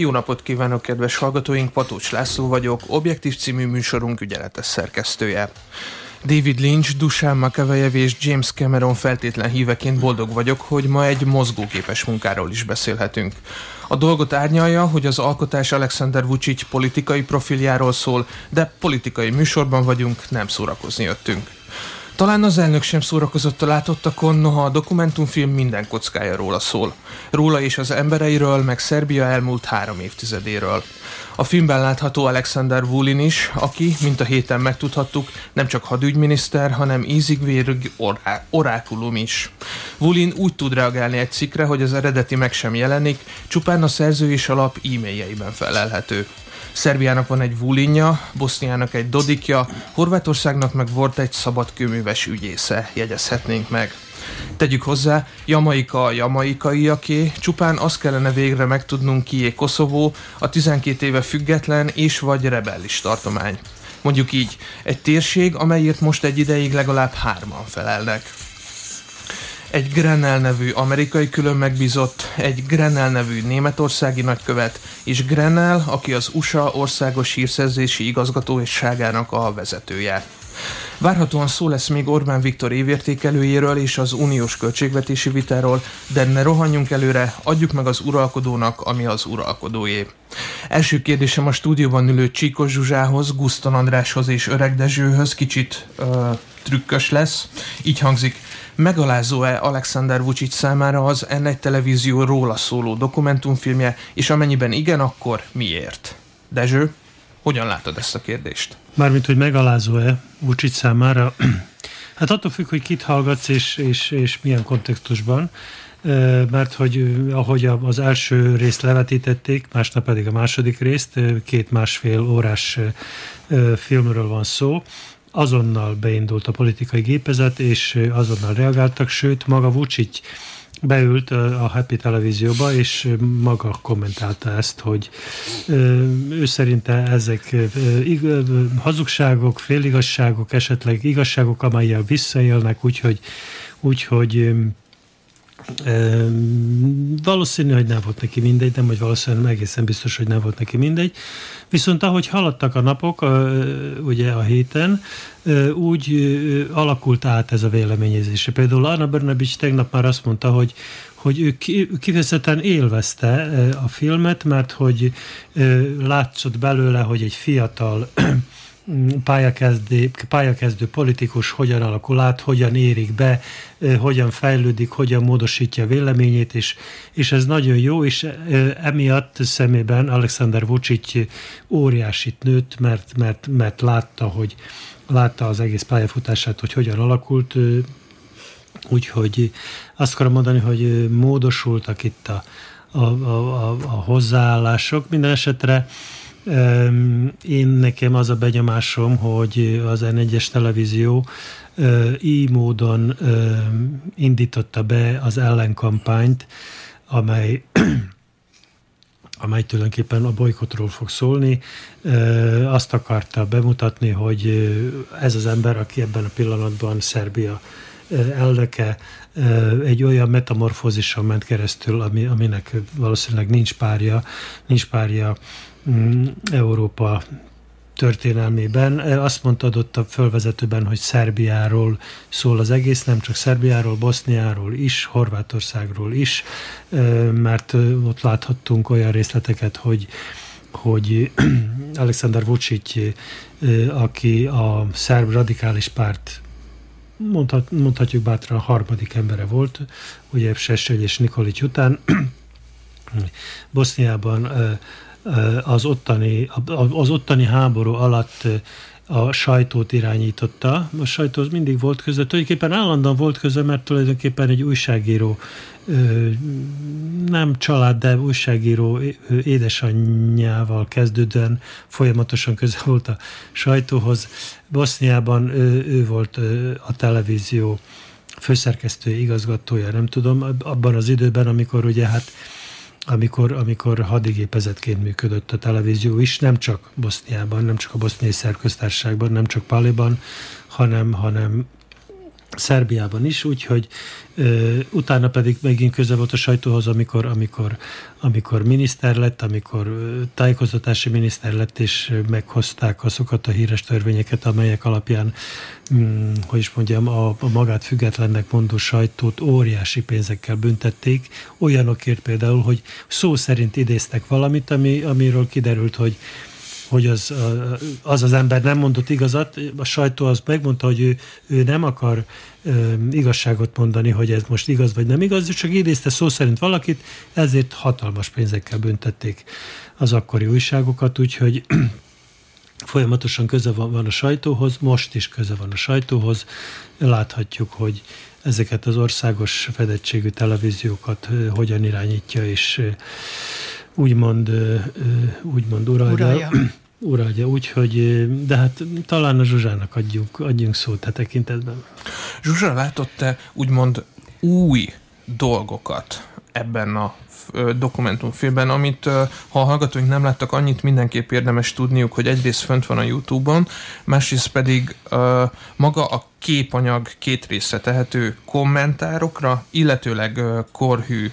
Jó napot kívánok, kedves hallgatóink! Patócs László vagyok, Objektív című műsorunk ügyeletes szerkesztője. David Lynch, Dusan Makavejev és James Cameron feltétlen híveként boldog vagyok, hogy ma egy mozgóképes munkáról is beszélhetünk. A dolgot árnyalja, hogy az alkotás Alexander Vucic politikai profiljáról szól, de politikai műsorban vagyunk, nem szórakozni jöttünk. Talán az elnök sem szórakozott a látottakon, noha a dokumentumfilm minden kockája róla szól. Róla és az embereiről, meg Szerbia elmúlt három évtizedéről. A filmben látható Alexander Vulin is, aki, mint a héten megtudhattuk, nem csak hadügyminiszter, hanem ízigvérig orá- orákulum is. Vulin úgy tud reagálni egy cikkre, hogy az eredeti meg sem jelenik, csupán a szerző és alap e-mailjeiben felelhető. Szerbiának van egy Vulinja, Boszniának egy Dodikja, Horvátországnak meg volt egy szabadkőműves ügyésze, jegyezhetnénk meg. Tegyük hozzá, Jamaika a jamaikaiaké, csupán azt kellene végre megtudnunk kié Koszovó, a 12 éve független és vagy rebellis tartomány. Mondjuk így, egy térség, amelyért most egy ideig legalább hárman felelnek egy Grenell nevű amerikai külön megbízott, egy Grenell nevű németországi nagykövet, és Grenell, aki az USA országos hírszerzési igazgatóságának a vezetője. Várhatóan szó lesz még Orbán Viktor évértékelőjéről és az uniós költségvetési vitáról, de ne rohanjunk előre, adjuk meg az uralkodónak, ami az uralkodóé. Első kérdésem a stúdióban ülő Csíkos Zsuzsához, Guszton Andráshoz és Öreg Dezsőhöz kicsit uh, trükkös lesz. Így hangzik, Megalázó-e Alexander Vucic számára az N1 televízió róla szóló dokumentumfilmje, és amennyiben igen, akkor miért? Dezső, hogyan látod ezt a kérdést? Mármint, hogy megalázó-e Vucic számára? Hát attól függ, hogy kit hallgatsz, és, és, és milyen kontextusban mert hogy ahogy az első részt levetítették, másnap pedig a második részt, két másfél órás filmről van szó, azonnal beindult a politikai gépezet, és azonnal reagáltak, sőt, maga Vucic beült a Happy televízióba, és maga kommentálta ezt, hogy ő szerinte ezek hazugságok, féligasságok, esetleg igazságok, amelyek visszaélnek, úgyhogy, úgyhogy Valószínű, hogy nem volt neki mindegy, nem, hogy valószínűleg egészen biztos, hogy nem volt neki mindegy. Viszont ahogy haladtak a napok, ugye a héten, úgy alakult át ez a véleményezése. Például Anna Bernabics tegnap már azt mondta, hogy hogy ő kifejezetten élvezte a filmet, mert hogy látszott belőle, hogy egy fiatal pályakezdő, pályakezdő politikus hogyan alakul át, hogyan érik be, hogyan fejlődik, hogyan módosítja véleményét, és, és ez nagyon jó, és emiatt szemében Alexander Vucic óriásit nőtt, mert, mert, mert látta, hogy látta az egész pályafutását, hogy hogyan alakult, úgyhogy azt akarom mondani, hogy módosultak itt a, a, a, a, hozzáállások. Minden esetre én nekem az a benyomásom, hogy az N1-es televízió így módon indította be az ellenkampányt, amely amely tulajdonképpen a bolykotról fog szólni. Azt akarta bemutatni, hogy ez az ember, aki ebben a pillanatban Szerbia elnöke, egy olyan metamorfózison ment keresztül, ami, aminek valószínűleg nincs párja, nincs párja Európa történelmében. Azt mondta adott a fölvezetőben, hogy Szerbiáról szól az egész, nem csak Szerbiáról, Boszniáról is, Horvátországról is, mert ott láthattunk olyan részleteket, hogy hogy Alexander Vucic, aki a szerb radikális párt mondhat, mondhatjuk bátran harmadik embere volt, ugye Sessel és Nikolic után, Boszniában az ottani, az ottani háború alatt a sajtót irányította. A sajtóhoz mindig volt köze, tulajdonképpen állandóan volt köze, mert tulajdonképpen egy újságíró nem család, de újságíró édesanyjával kezdődően folyamatosan köze volt a sajtóhoz. Boszniában ő, ő volt a televízió főszerkesztő igazgatója, nem tudom, abban az időben, amikor ugye hát amikor, amikor hadigépezetként működött a televízió is, nem csak Boszniában, nem csak a boszniai szerköztársaságban, nem csak Paliban, hanem, hanem Szerbiában is, úgyhogy ö, utána pedig megint köze volt a sajtóhoz, amikor, amikor, amikor miniszter lett, amikor tájékoztatási miniszter lett, és meghozták azokat a híres törvényeket, amelyek alapján, hm, hogy is mondjam, a, a magát függetlennek mondó sajtót óriási pénzekkel büntették, olyanokért például, hogy szó szerint idéztek valamit, ami, amiről kiderült, hogy hogy az, az az ember nem mondott igazat, a sajtó az megmondta, hogy ő, ő nem akar igazságot mondani, hogy ez most igaz vagy nem igaz, csak idézte szó szerint valakit, ezért hatalmas pénzekkel büntették az akkori újságokat, úgyhogy folyamatosan köze van, van a sajtóhoz, most is köze van a sajtóhoz. Láthatjuk, hogy ezeket az országos fedettségű televíziókat hogyan irányítja, és úgymond, úgymond uralja. uralja. Uralja, úgyhogy, de hát talán a Zsuzsának adjunk, adjunk szót a tekintetben. Zsuzsa, látott-e úgymond új dolgokat ebben a dokumentumfilmben, amit ha a hallgatóink nem láttak, annyit mindenképp érdemes tudniuk, hogy egyrészt fönt van a Youtube-on, másrészt pedig maga a képanyag két része tehető kommentárokra, illetőleg korhű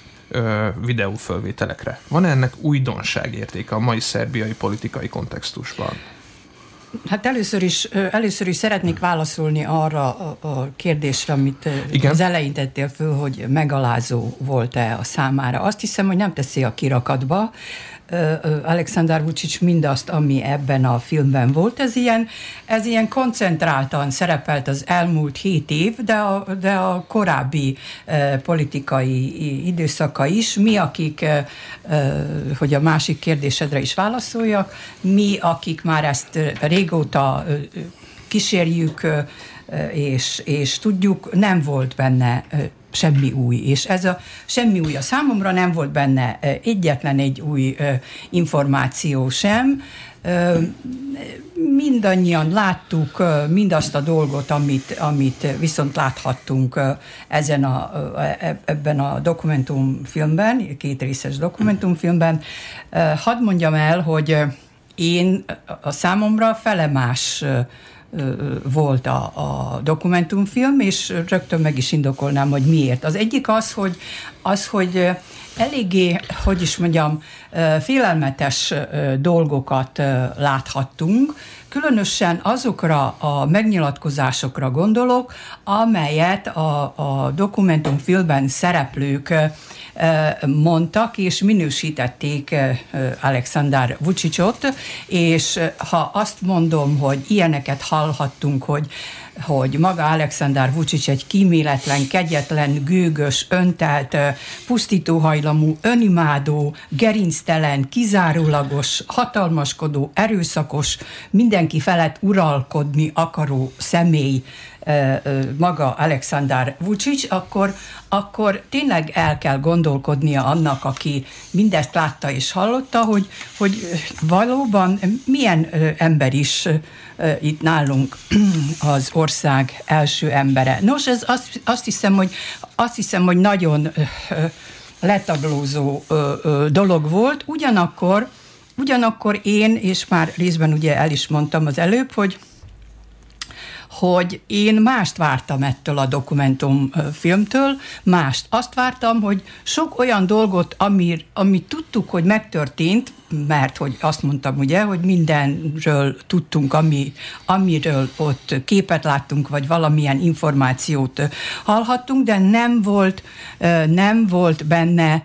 videófölvételekre. Van -e ennek újdonság értéke a mai szerbiai politikai kontextusban? Hát először is, először is szeretnék válaszolni arra a kérdésre, amit Igen? az elején tettél föl, hogy megalázó volt-e a számára. Azt hiszem, hogy nem teszi a kirakatba, Alexander Vucic mindazt, ami ebben a filmben volt. Ez ilyen, ez ilyen koncentráltan szerepelt az elmúlt hét év, de a, de a korábbi eh, politikai időszaka is. Mi, akik, eh, hogy a másik kérdésedre is válaszoljak, mi, akik már ezt régóta kísérjük, és, és tudjuk, nem volt benne semmi új. És ez a semmi új a számomra nem volt benne egyetlen egy új információ sem. Mindannyian láttuk mindazt a dolgot, amit, amit viszont láthattunk ezen a, e, ebben a dokumentumfilmben, két részes dokumentumfilmben. Hadd mondjam el, hogy én a számomra felemás volt a, a dokumentumfilm, és rögtön meg is indokolnám, hogy miért. Az egyik az, hogy, az, hogy eléggé, hogy is mondjam, félelmetes dolgokat láthattunk, különösen azokra a megnyilatkozásokra gondolok, amelyet a, a dokumentumfilmben szereplők mondtak, és minősítették Alexander Vucicot, és ha azt mondom, hogy ilyeneket hallhattunk, hogy hogy maga Alexander Vucic egy kíméletlen, kegyetlen, gőgös, öntelt, pusztítóhajlamú, önimádó, gerinctelen, kizárólagos, hatalmaskodó, erőszakos, mindenki felett uralkodni akaró személy maga Alexander Vucic, akkor, akkor tényleg el kell gondolkodnia annak, aki mindezt látta és hallotta, hogy, hogy valóban milyen ember is itt nálunk az ország első embere. Nos, ez azt, azt hiszem, hogy azt hiszem, hogy nagyon letaglózó dolog volt, ugyanakkor Ugyanakkor én, és már részben ugye el is mondtam az előbb, hogy hogy én mást vártam ettől a dokumentumfilmtől, mást. Azt vártam, hogy sok olyan dolgot, ami, amit tudtuk, hogy megtörtént, mert hogy azt mondtam ugye, hogy mindenről tudtunk, ami, amiről ott képet láttunk, vagy valamilyen információt hallhattunk, de nem volt, nem volt benne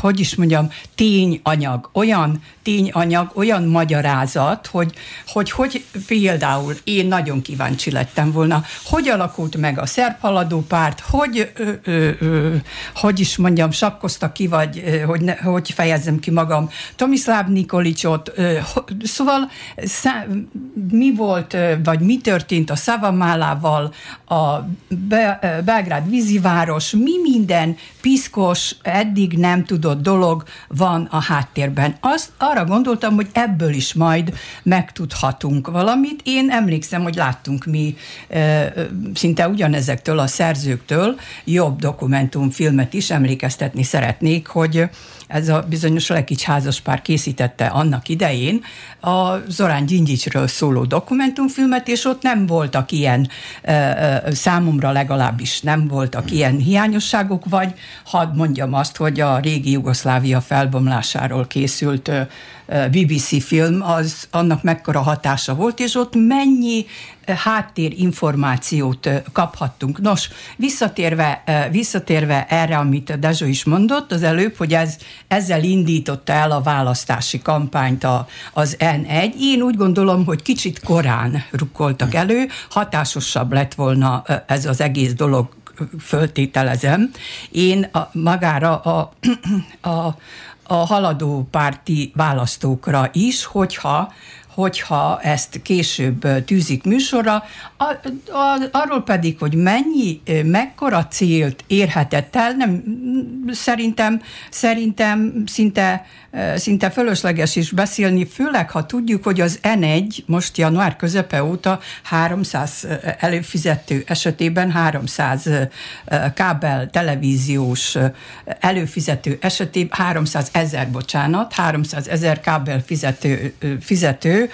hogy is mondjam, tényanyag, olyan tényanyag, olyan magyarázat, hogy, hogy, hogy például én nagyon kíváncsi lettem volna, hogy alakult meg a szerb haladó párt, hogy, ö, ö, ö, hogy is mondjam, sakkozta ki, vagy hogy, ne, hogy fejezzem ki magam, Tomislav Nikolicsot, ö, szóval szá, mi volt, vagy mi történt a Szavamálával, a Be, Belgrád víziváros, mi minden piszkos, eddig nem tudott dolog van a háttérben. Azt arra gondoltam, hogy ebből is majd megtudhatunk valamit. Én emlékszem, hogy láttunk mi szinte ugyanezektől a szerzőktől jobb dokumentumfilmet is emlékeztetni szeretnék, hogy ez a bizonyos Lekics házaspár készítette annak idején a Zorán Gyingyicsről szóló dokumentumfilmet, és ott nem voltak ilyen, számomra legalábbis nem voltak ilyen hiányosságok, vagy hadd mondjam azt, hogy a régi Jugoszlávia felbomlásáról készült BBC film, az annak mekkora hatása volt, és ott mennyi háttérinformációt kaphattunk. Nos, visszatérve, visszatérve erre, amit Dezső is mondott az előbb, hogy ez, ezzel indította el a választási kampányt a, az N1. Én úgy gondolom, hogy kicsit korán rukkoltak elő, hatásosabb lett volna ez az egész dolog föltételezem. Én a, magára a, a, a haladó párti választókra is, hogyha hogyha ezt később tűzik műsorra, a, a, arról pedig, hogy mennyi, mekkora célt érhetett el, nem, szerintem, szerintem szinte szinte fölösleges is beszélni, főleg ha tudjuk, hogy az N1 most január közepe óta 300 előfizető esetében 300 kábel televíziós előfizető esetében 300 ezer, bocsánat, 300 ezer kábel fizető, fizető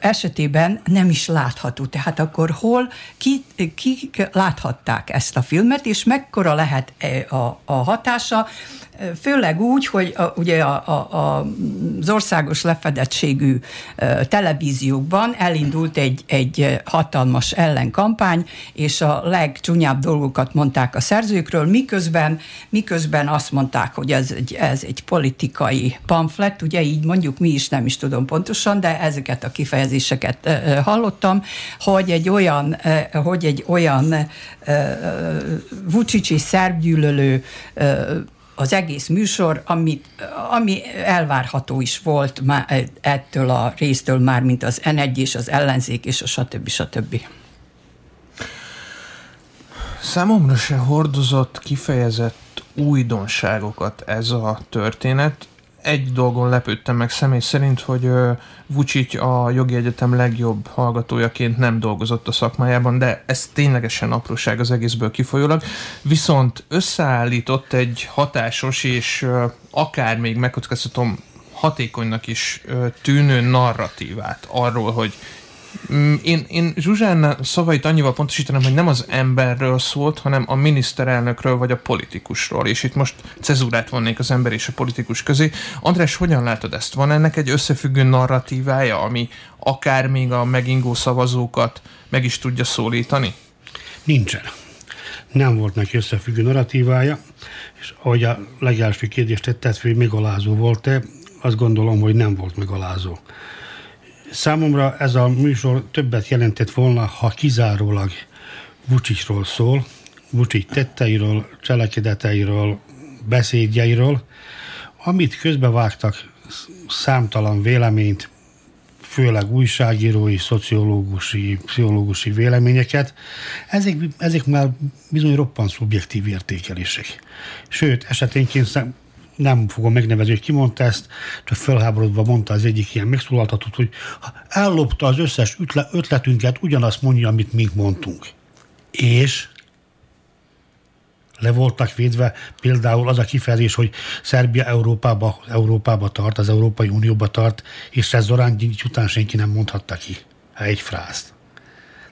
esetében nem is látható. Tehát akkor hol, ki, ki láthatták ezt a filmet, és mekkora lehet a, a hatása, főleg úgy, hogy a, ugye a, a, a, az országos lefedettségű televíziókban elindult egy, egy hatalmas ellenkampány, és a legcsúnyább dolgokat mondták a szerzőkről, miközben, miközben azt mondták, hogy ez egy, ez egy politikai pamflet, ugye így mondjuk mi is nem is tudom pontosan, de ezeket a kifejezéseket hallottam, hogy egy olyan, hogy egy olyan Vucicsi szerbgyűlölő az egész műsor, amit, ami elvárható is volt már ettől a résztől már, mint az N1 és az ellenzék és a stb. stb. Számomra se hordozott kifejezett újdonságokat ez a történet egy dolgon lepődtem meg személy szerint, hogy Vucic a jogi egyetem legjobb hallgatójaként nem dolgozott a szakmájában, de ez ténylegesen apróság az egészből kifolyólag. Viszont összeállított egy hatásos és akár még megkockáztatom hatékonynak is tűnő narratívát arról, hogy én, én Zsuzsán szavait annyival pontosítanám, hogy nem az emberről szólt, hanem a miniszterelnökről vagy a politikusról, és itt most cezúrát vonnék az ember és a politikus közé. András, hogyan látod ezt? Van ennek egy összefüggő narratívája, ami akár még a megingó szavazókat meg is tudja szólítani? Nincsen. Nem volt neki összefüggő narratívája, és ahogy a legelső kérdést tetted, hogy megalázó volt-e, azt gondolom, hogy nem volt megalázó. Számomra ez a műsor többet jelentett volna, ha kizárólag Vucicról szól, Vucic tetteiről, cselekedeteiről, beszédjeiről, amit közbevágtak számtalan véleményt, főleg újságírói, szociológusi, pszichológusi véleményeket, ezek, ezek már bizony roppant szubjektív értékelések. Sőt, eseténként nem fogom megnevezni, hogy ki mondta ezt, csak felháborodva mondta az egyik ilyen megszólaltatót, hogy ellopta az összes ötletünket, ugyanazt mondja, amit mi mondtunk. És le voltak védve például az a kifejezés, hogy Szerbia Európába, Európába tart, az Európai Unióba tart, és ez Zorán Gyingy után senki nem mondhatta ki egy frázt.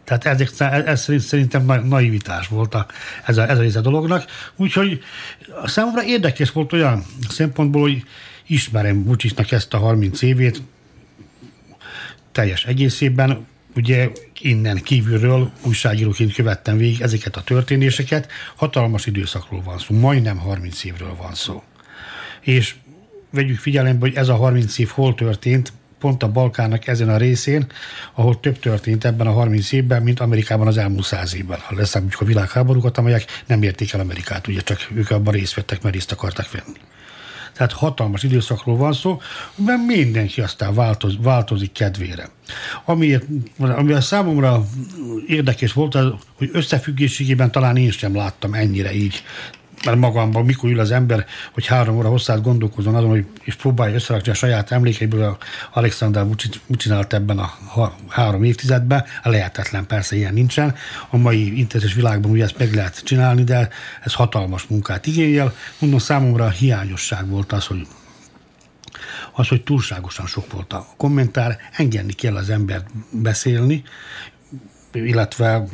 Tehát ezek, ez szerintem naivitás volt a, ez, a, ez a része a dolognak. Úgyhogy számomra érdekes volt olyan szempontból, hogy ismerem Bucsisnak ezt a 30 évét teljes egészében, ugye innen kívülről újságíróként követtem végig ezeket a történéseket. Hatalmas időszakról van szó, majdnem 30 évről van szó. És vegyük figyelembe, hogy ez a 30 év hol történt, pont a Balkának ezen a részén, ahol több történt ebben a 30 évben, mint Amerikában az elmúlt száz évben. Ha leszámítjuk a világháborúkat, amelyek nem érték el Amerikát, ugye csak ők abban részt vettek, mert részt akartak venni. Tehát hatalmas időszakról van szó, mert mindenki aztán változ, változik kedvére. Ami, ami a számomra érdekes volt, az, hogy összefüggésségében talán én sem láttam ennyire így mert magamban, mikor ül az ember, hogy három óra hosszát gondolkozon azon, hogy, és próbálja összerakni a saját emlékeiből, a Alexander mit csinált ebben a három évtizedben, lehetetlen, persze ilyen nincsen. A mai internetes világban ugye ezt meg lehet csinálni, de ez hatalmas munkát igényel. Mondom, számomra a hiányosság volt az, hogy az, hogy túlságosan sok volt a kommentár, engedni kell az embert beszélni, illetve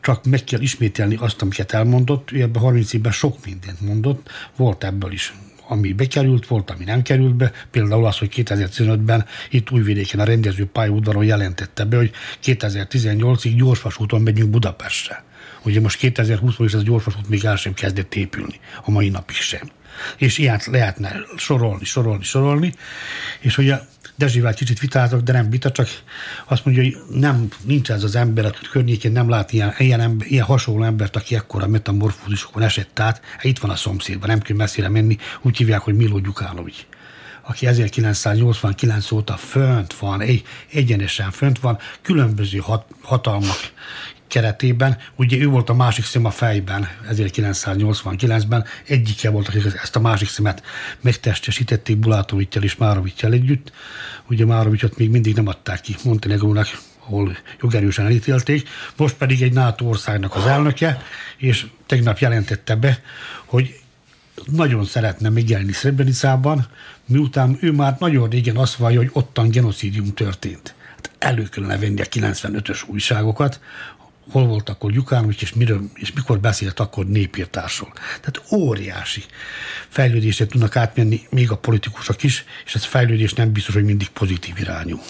csak meg kell ismételni azt, amiket elmondott. Ő ebben 30 évben sok mindent mondott, volt ebből is ami bekerült, volt, ami nem került be. Például az, hogy 2015-ben itt Újvidéken a rendező pályaudvaron jelentette be, hogy 2018-ig gyorsvasúton megyünk Budapestre. Ugye most 2020-ban is ez a gyorsvasút még el sem kezdett épülni, a mai napig sem. És ilyet lehetne sorolni, sorolni, sorolni. És ugye Dezsivel kicsit vitáltak, de nem vita, csak azt mondja, hogy nem, nincs ez az ember a környékén, nem lát ilyen, ilyen, ember, ilyen hasonló embert, aki ekkora metamorfózisokon esett át. Hát itt van a szomszédban, nem kell messzire menni, úgy hívják, hogy Milo Gyukánovics aki 1989 óta fönt van, egy, egyenesen fönt van, különböző hat, hatalmak keretében. Ugye ő volt a másik szem a fejben 1989-ben, egyike volt, akik ezt a másik szemet megtestesítették Bulátovittyel és Márovittyel együtt. Ugye Márovityot még mindig nem adták ki Montenegrónak, ahol jogerősen elítélték, most pedig egy NATO országnak az elnöke, és tegnap jelentette be, hogy nagyon szeretne megjelenni Srebrenicában, miután ő már nagyon régen azt vallja, hogy ottan genocidium történt. Hát elő kellene venni a 95-ös újságokat, hol volt akkor Gyukánovics, és, miről, és mikor beszélt akkor népírtásról. Tehát óriási fejlődésre tudnak átmenni még a politikusok is, és ez fejlődés nem biztos, hogy mindig pozitív irányú.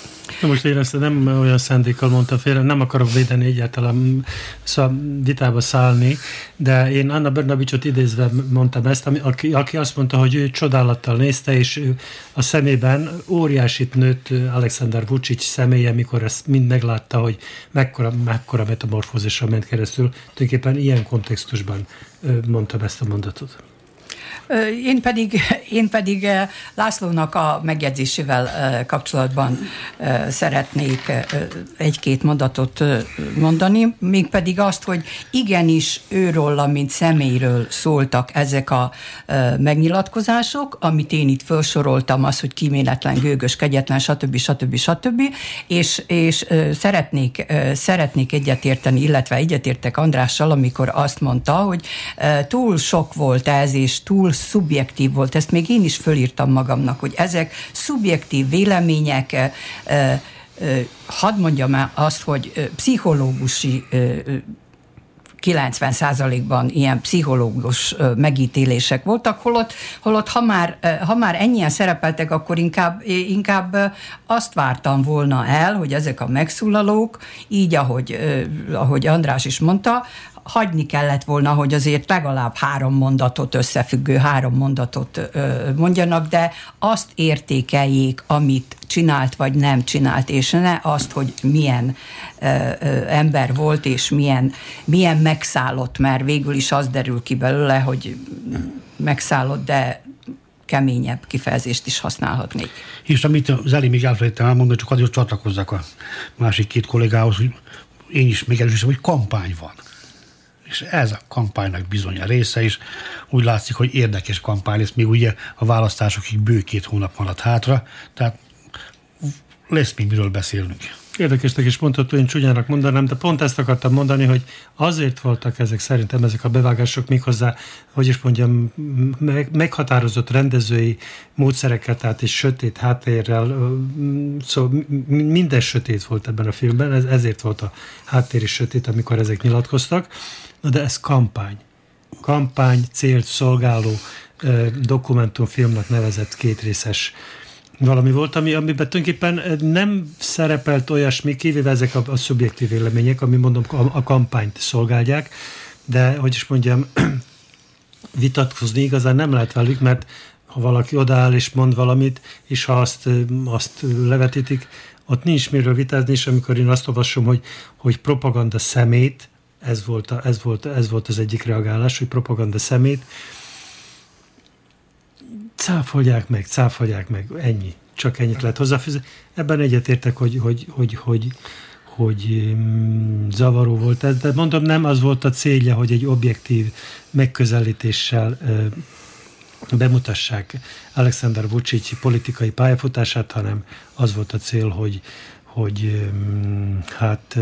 Na most én ezt nem olyan szándékkal mondtam félre, nem akarok védeni egyáltalán szóval vitába szállni, de én Anna Bernabicsot idézve mondtam ezt, aki, aki azt mondta, hogy ő csodálattal nézte, és a szemében óriásit nőtt Alexander Vucic személye, mikor ezt mind meglátta, hogy mekkora, mekkora metamorfózisra ment keresztül. Tulajdonképpen ilyen kontextusban mondtam ezt a mondatot. Én pedig, én pedig Lászlónak a megjegyzésével kapcsolatban szeretnék egy-két mondatot mondani, mégpedig azt, hogy igenis őról, mint személyről szóltak ezek a megnyilatkozások, amit én itt felsoroltam, az, hogy kíméletlen, gőgös, kegyetlen, stb. stb. stb. És, és szeretnék, szeretnék egyetérteni, illetve egyetértek Andrással, amikor azt mondta, hogy túl sok volt ez, és túl szubjektív volt, ezt még én is fölírtam magamnak, hogy ezek szubjektív vélemények, hadd mondjam el azt, hogy pszichológusi 90%-ban ilyen pszichológus megítélések voltak, holott, holott ha, már, ha már ennyien szerepeltek, akkor inkább, inkább azt vártam volna el, hogy ezek a megszólalók, így ahogy, ahogy András is mondta, hagyni kellett volna, hogy azért legalább három mondatot, összefüggő három mondatot mondjanak, de azt értékeljék, amit csinált vagy nem csinált, és ne azt, hogy milyen ö, ö, ember volt, és milyen, milyen megszállott, mert végül is az derül ki belőle, hogy megszállott, de keményebb kifejezést is használhatnék. És amit az elé még elfelejtettem elmondani, csak azért csatlakozzak a másik két kollégához, hogy én is még erősítem, hogy kampány van és ez a kampánynak bizony a része is. Úgy látszik, hogy érdekes kampány lesz, még ugye a választásokig bő két hónap maradt hátra, tehát lesz még miről beszélnünk. Érdekesnek is mondható, én csúnyának mondanám, de pont ezt akartam mondani, hogy azért voltak ezek szerintem ezek a bevágások méghozzá, hogy is mondjam, meg, meghatározott rendezői módszerekkel, tehát egy sötét háttérrel, szóval minden sötét volt ebben a filmben, ez, ezért volt a háttér is sötét, amikor ezek nyilatkoztak, Na de ez kampány. Kampány célt szolgáló dokumentumfilmnek nevezett kétrészes valami volt, ami, amiben tulajdonképpen nem szerepelt olyasmi, kivéve ezek a, a szubjektív vélemények, ami mondom a, a kampányt szolgálják, de hogy is mondjam, vitatkozni igazán nem lehet velük, mert ha valaki odaáll és mond valamit, és ha azt, azt levetítik, ott nincs miről vitázni, és amikor én azt olvasom, hogy, hogy propaganda szemét, ez volt, a, ez, volt, ez volt az egyik reagálás, hogy propaganda szemét, cáfolják meg, cáfolják meg, ennyi. Csak ennyit lehet hozzáfűzni. Ebben egyetértek, hogy, hogy, hogy, hogy, hogy mm, zavaró volt ez, de mondom, nem az volt a célja, hogy egy objektív megközelítéssel bemutassák Alexander Vucic politikai pályafutását, hanem az volt a cél, hogy, hogy hát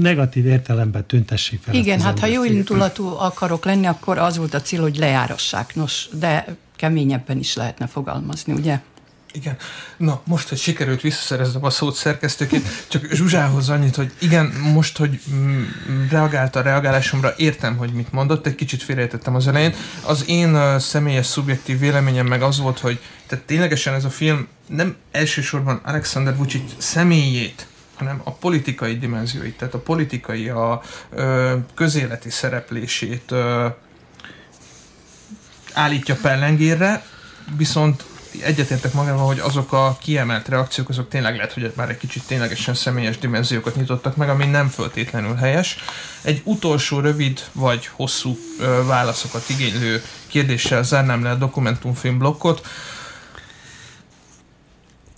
negatív értelemben tüntessék fel. Igen, hát ha jó indulatú akarok lenni, akkor az volt a cél, hogy lejárassák. Nos, de keményebben is lehetne fogalmazni, ugye? Igen. Na, most, hogy sikerült visszaszereznem a szót szerkesztőként, csak Zsuzsához annyit, hogy igen, most, hogy mm, reagált a reagálásomra, értem, hogy mit mondott, egy kicsit félreértettem az elején. Az én személyes, szubjektív véleményem meg az volt, hogy tehát ténylegesen ez a film nem elsősorban Alexander Vucic személyét hanem a politikai dimenzióit, tehát a politikai, a ö, közéleti szereplését ö, állítja pellengérre, viszont egyetértek magával, hogy azok a kiemelt reakciók, azok tényleg lehet, hogy már egy kicsit ténylegesen személyes dimenziókat nyitottak meg, ami nem föltétlenül helyes. Egy utolsó rövid vagy hosszú ö, válaszokat igénylő kérdéssel zárnám le a dokumentumfilm blokkot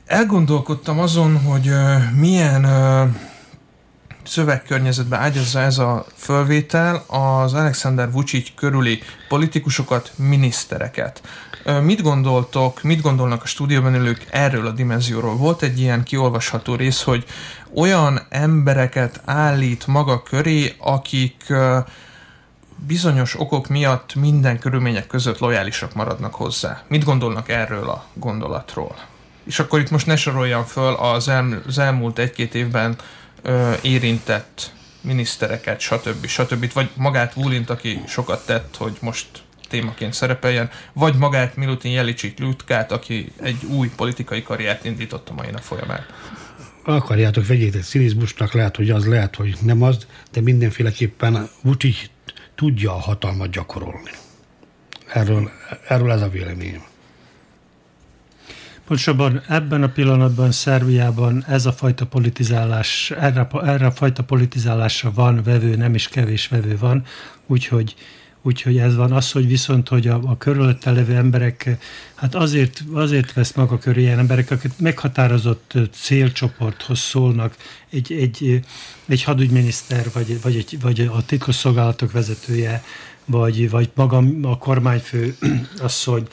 elgondolkodtam azon, hogy milyen szövegkörnyezetbe ágyazza ez a fölvétel az Alexander Vucic körüli politikusokat, minisztereket. Mit gondoltok, mit gondolnak a stúdióban ülők erről a dimenzióról? Volt egy ilyen kiolvasható rész, hogy olyan embereket állít maga köré, akik bizonyos okok miatt minden körülmények között lojálisak maradnak hozzá. Mit gondolnak erről a gondolatról? És akkor itt most ne soroljam föl az, elm, az elmúlt egy-két évben ö, érintett minisztereket, stb. stb. Vagy magát Vulint, aki sokat tett, hogy most témaként szerepeljen, vagy magát Milutin Jelicsit Lutkát, aki egy új politikai karriert indított a mai nap folyamán. Akarjátok, vegyétek cinizmusnak, lehet, hogy az, lehet, hogy nem az, de mindenféleképpen Vucic tudja a hatalmat gyakorolni. Erről, erről ez a véleményem. Pontosabban ebben a pillanatban Szerbiában ez a fajta politizálás, erre, erre a fajta politizálásra van vevő, nem is kevés vevő van, úgyhogy Úgyhogy ez van. Az, hogy viszont, hogy a, a körülötte levő emberek, hát azért, azért vesz maga körül ilyen emberek, akik meghatározott célcsoporthoz szólnak, egy, egy, egy hadügyminiszter, vagy, vagy, egy, vagy a titkosszolgálatok vezetője, vagy, vagy maga a kormányfő asszony,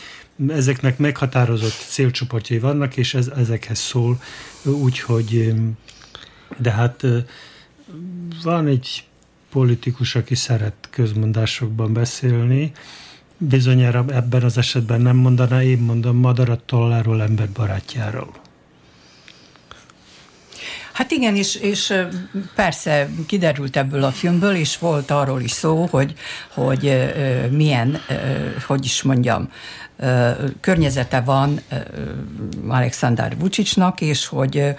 ezeknek meghatározott célcsoportjai vannak, és ez, ezekhez szól, úgyhogy de hát van egy politikus, aki szeret közmondásokban beszélni, bizonyára ebben az esetben nem mondaná, én mondom madarat tolláról, ember barátjáról. Hát igen, és, és persze kiderült ebből a filmből, és volt arról is szó, hogy, hogy milyen, hogy is mondjam, környezete van Alexander Vucicnak, és hogy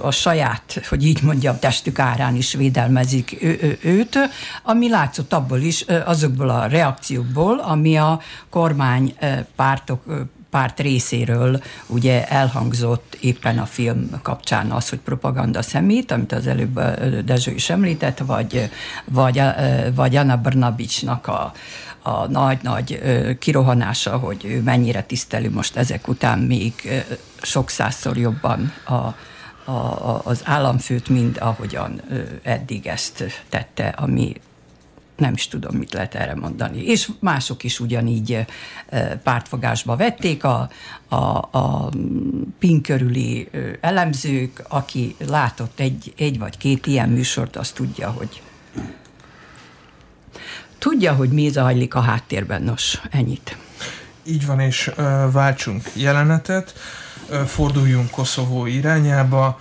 a saját, hogy így mondjam, testük árán is védelmezik őt, ami látszott abból is, azokból a reakciókból, ami a kormány pártok párt részéről ugye elhangzott éppen a film kapcsán az, hogy propaganda szemét, amit az előbb Dezső is említett, vagy, vagy, vagy Anna Brnabicsnak a, a nagy-nagy kirohanása, hogy ő mennyire tiszteli most ezek után még sok százszor jobban a, a, az államfőt, mint ahogyan eddig ezt tette, ami nem is tudom, mit lehet erre mondani. És mások is ugyanígy pártfogásba vették, a, a, a PIN körüli elemzők, aki látott egy, egy vagy két ilyen műsort, az tudja, hogy tudja, hogy mi zajlik a háttérben. Nos, ennyit. Így van, és ö, váltsunk jelenetet, forduljunk Koszovó irányába.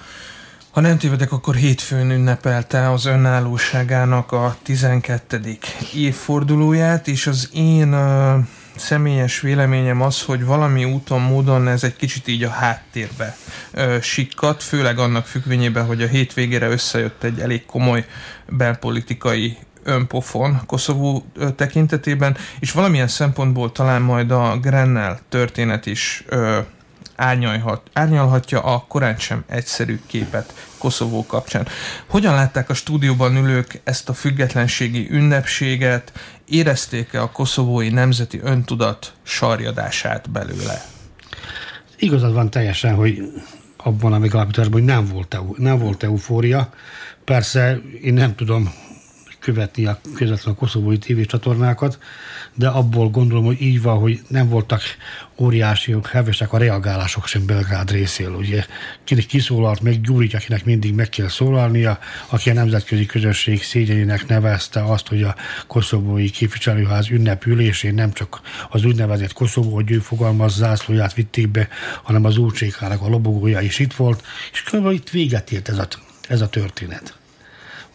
Ha nem tévedek, akkor hétfőn ünnepelte az önállóságának a 12. évfordulóját, és az én ö, személyes véleményem az, hogy valami úton, módon ez egy kicsit így a háttérbe ö, sikkat, főleg annak függvényében, hogy a hétvégére összejött egy elég komoly belpolitikai önpofon Koszovó tekintetében, és valamilyen szempontból talán majd a Grennel történet is ö, árnyalhat, árnyalhatja a korán sem egyszerű képet Koszovó kapcsán. Hogyan látták a stúdióban ülők ezt a függetlenségi ünnepséget, érezték-e a koszovói nemzeti öntudat sarjadását belőle? Igazad van teljesen, hogy abban a megalapításban, hogy nem volt, nem volt eufória. Persze én nem tudom követni a közvetlen koszovói tévécsatornákat, de abból gondolom, hogy így van, hogy nem voltak óriási hevesek a reagálások sem Belgrád részéről. Ugye kiszólalt meg Gyurigy, akinek mindig meg kell szólalnia, aki a nemzetközi közösség szégyenének nevezte azt, hogy a koszovói képviselőház ünnepülésén nem csak az úgynevezett Koszovó, hogy ő fogalmaz zászlóját vitték be, hanem az úrcsékának a lobogója is itt volt, és kb. itt véget ért ez a, ez a történet.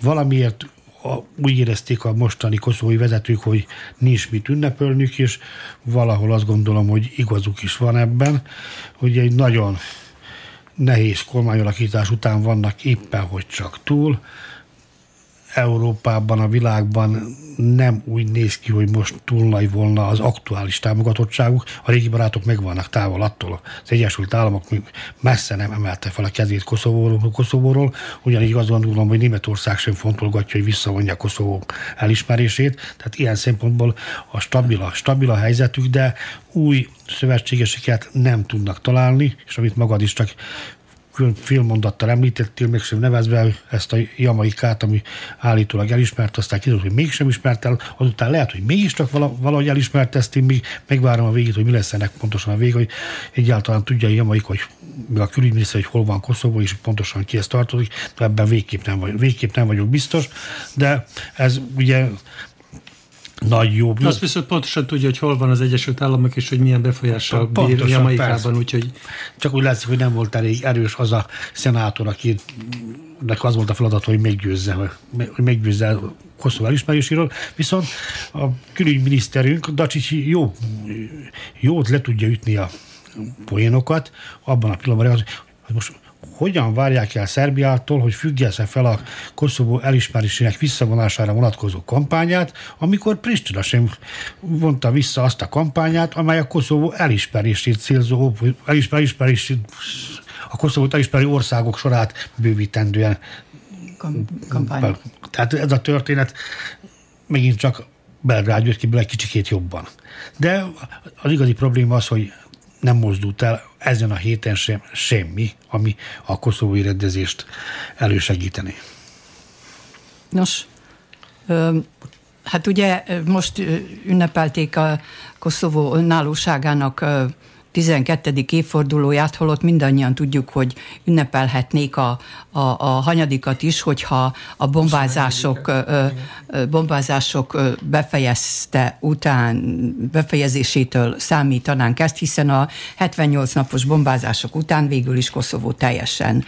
Valamiért a, úgy érezték a mostani koszói vezetők, hogy nincs mit ünnepölnünk, és valahol azt gondolom, hogy igazuk is van ebben, hogy egy nagyon nehéz kormányalakítás után vannak éppen, hogy csak túl, Európában, a világban nem úgy néz ki, hogy most túl nagy volna az aktuális támogatottságuk. A régi barátok meg vannak távol attól. Az Egyesült Államok messze nem emelte fel a kezét Koszovóról, Koszovóról ugyanígy azt gondolom, hogy Németország sem fontolgatja, hogy visszavonja Koszovó elismerését. Tehát ilyen szempontból a stabil, a stabil a helyzetük, de új szövetségeseket nem tudnak találni, és amit magad is csak filmmondattal említettél, mégsem nevezve ezt a jamaikát, ami állítólag elismert, aztán kiderült, hogy mégsem ismert el, azután lehet, hogy mégiscsak valahogy elismert ezt, én még megvárom a végét, hogy mi lesz ennek pontosan a vége, hogy egyáltalán tudja a jamaik, hogy a külügyminiszter, hogy hol van Koszovó, és pontosan ki ezt tartozik, de ebben végképp nem, vagy, végképp nem vagyok biztos, de ez ugye nagy jó. Azt viszont pontosan tudja, hogy hol van az Egyesült Államok, és hogy milyen befolyással pontosan, bír Jamaikában, úgyhogy... Csak úgy látszik, hogy nem volt elég erős az a szenátor, aki nek az volt a feladat, hogy meggyőzze, hogy meggyőzze Koszovó elismeréséről, viszont a külügyminiszterünk Dacsici jó, jót le tudja ütni a poénokat, abban a pillanatban, hogy most hogyan várják el Szerbiától, hogy függesse fel a Koszovó elismerésének visszavonására vonatkozó kampányát, amikor Pristina sem vonta vissza azt a kampányát, amely a Koszovó elismerését célzó, elismerését, a Koszovó elismerő országok sorát bővítendően kampány. Tehát ez a történet megint csak Belgrád jött ki egy kicsikét jobban. De az igazi probléma az, hogy nem mozdult el ezen a héten sem semmi, ami a koszovói rendezést elősegíteni. Nos, hát ugye most ünnepelték a Koszovó önállóságának 12. évfordulóját, holott mindannyian tudjuk, hogy ünnepelhetnék a, a, a hanyadikat is, hogyha a bombázások, bombázások befejezte után, befejezésétől számítanánk ezt, hiszen a 78 napos bombázások után végül is Koszovó teljesen,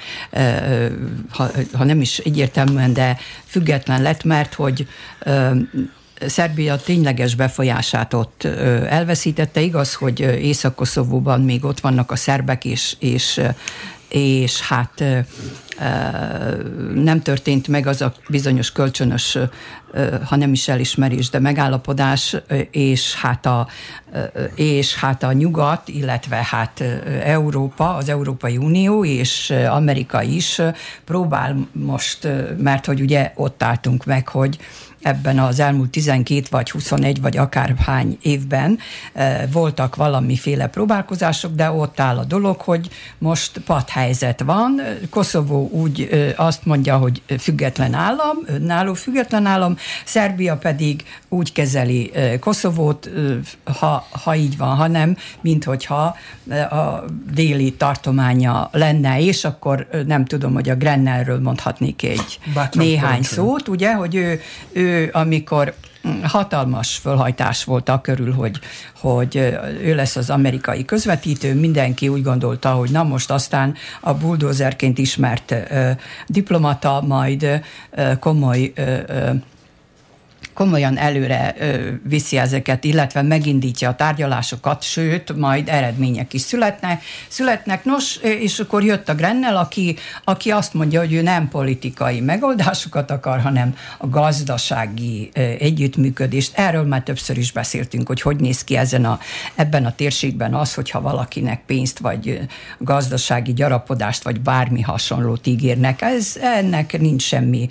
ha, ha nem is egyértelműen, de független lett, mert hogy Szerbia tényleges befolyását ott elveszítette. Igaz, hogy Észak-Koszovóban még ott vannak a szerbek, és, és, és hát nem történt meg az a bizonyos kölcsönös, ha nem is elismerés, de megállapodás, és hát a, és hát a nyugat, illetve hát Európa, az Európai Unió és Amerika is próbál most, mert hogy ugye ott álltunk meg, hogy ebben az elmúlt 12 vagy 21 vagy akárhány évben voltak valamiféle próbálkozások, de ott áll a dolog, hogy most padhelyzet van. Koszovó úgy azt mondja, hogy független állam, önálló független állam, Szerbia pedig úgy kezeli Koszovót, ha, ha így van, ha nem, mint hogyha a déli tartománya lenne, és akkor nem tudom, hogy a Grennelről mondhatnék egy Bátran néhány szót, ugye, hogy ő, ő amikor hatalmas fölhajtás volt a körül, hogy, hogy ő lesz az amerikai közvetítő, mindenki úgy gondolta, hogy na most aztán a bulldozerként ismert ö, diplomata majd ö, komoly ö, ö, komolyan előre viszi ezeket, illetve megindítja a tárgyalásokat, sőt, majd eredmények is születnek. születnek. Nos, és akkor jött a Grennel, aki, aki azt mondja, hogy ő nem politikai megoldásokat akar, hanem a gazdasági együttműködést. Erről már többször is beszéltünk, hogy hogy néz ki ezen a, ebben a térségben az, hogyha valakinek pénzt vagy gazdasági gyarapodást vagy bármi hasonlót ígérnek. Ez, ennek nincs semmi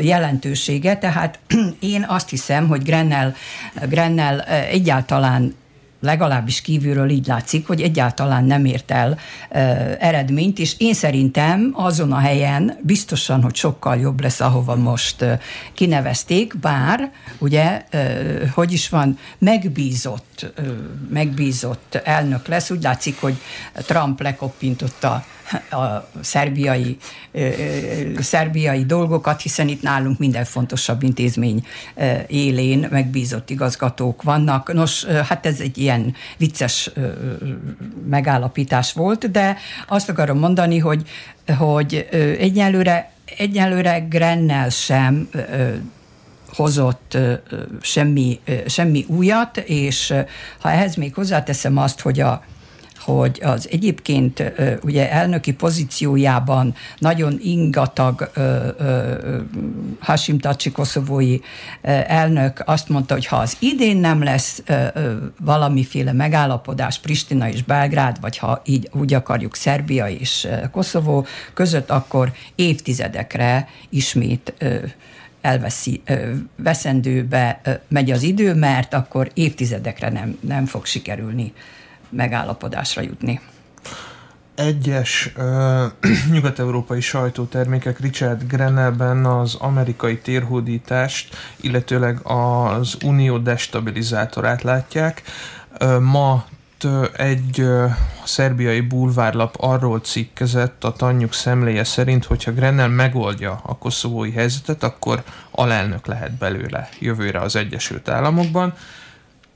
jelentősége, tehát én azt hiszem, hogy Grennel, Grennel egyáltalán legalábbis kívülről így látszik, hogy egyáltalán nem ért el ö, eredményt, és én szerintem azon a helyen biztosan, hogy sokkal jobb lesz, ahova most ö, kinevezték, bár ugye, ö, hogy is van, megbízott, ö, megbízott elnök lesz, úgy látszik, hogy Trump lekoppintotta a szerbiai, szerbiai dolgokat, hiszen itt nálunk minden fontosabb intézmény élén megbízott igazgatók vannak. Nos, hát ez egy ilyen vicces megállapítás volt, de azt akarom mondani, hogy, hogy egyelőre, egyelőre Grennel sem hozott semmi, semmi újat, és ha ehhez még hozzáteszem azt, hogy a hogy az egyébként ugye elnöki pozíciójában nagyon ingatag Hashim Tachi koszovói elnök azt mondta, hogy ha az idén nem lesz valamiféle megállapodás Pristina és Belgrád, vagy ha így úgy akarjuk Szerbia és Koszovó között, akkor évtizedekre ismét elveszi, veszendőbe megy az idő, mert akkor évtizedekre nem, nem fog sikerülni megállapodásra jutni. Egyes ö, nyugat-európai sajtótermékek Richard Grenelben az amerikai térhódítást, illetőleg az unió destabilizátorát látják. Ö, ma egy ö, szerbiai bulvárlap arról cikkezett a tannyuk szemléje szerint, hogyha Grenell megoldja a koszovói helyzetet, akkor alelnök lehet belőle jövőre az Egyesült Államokban.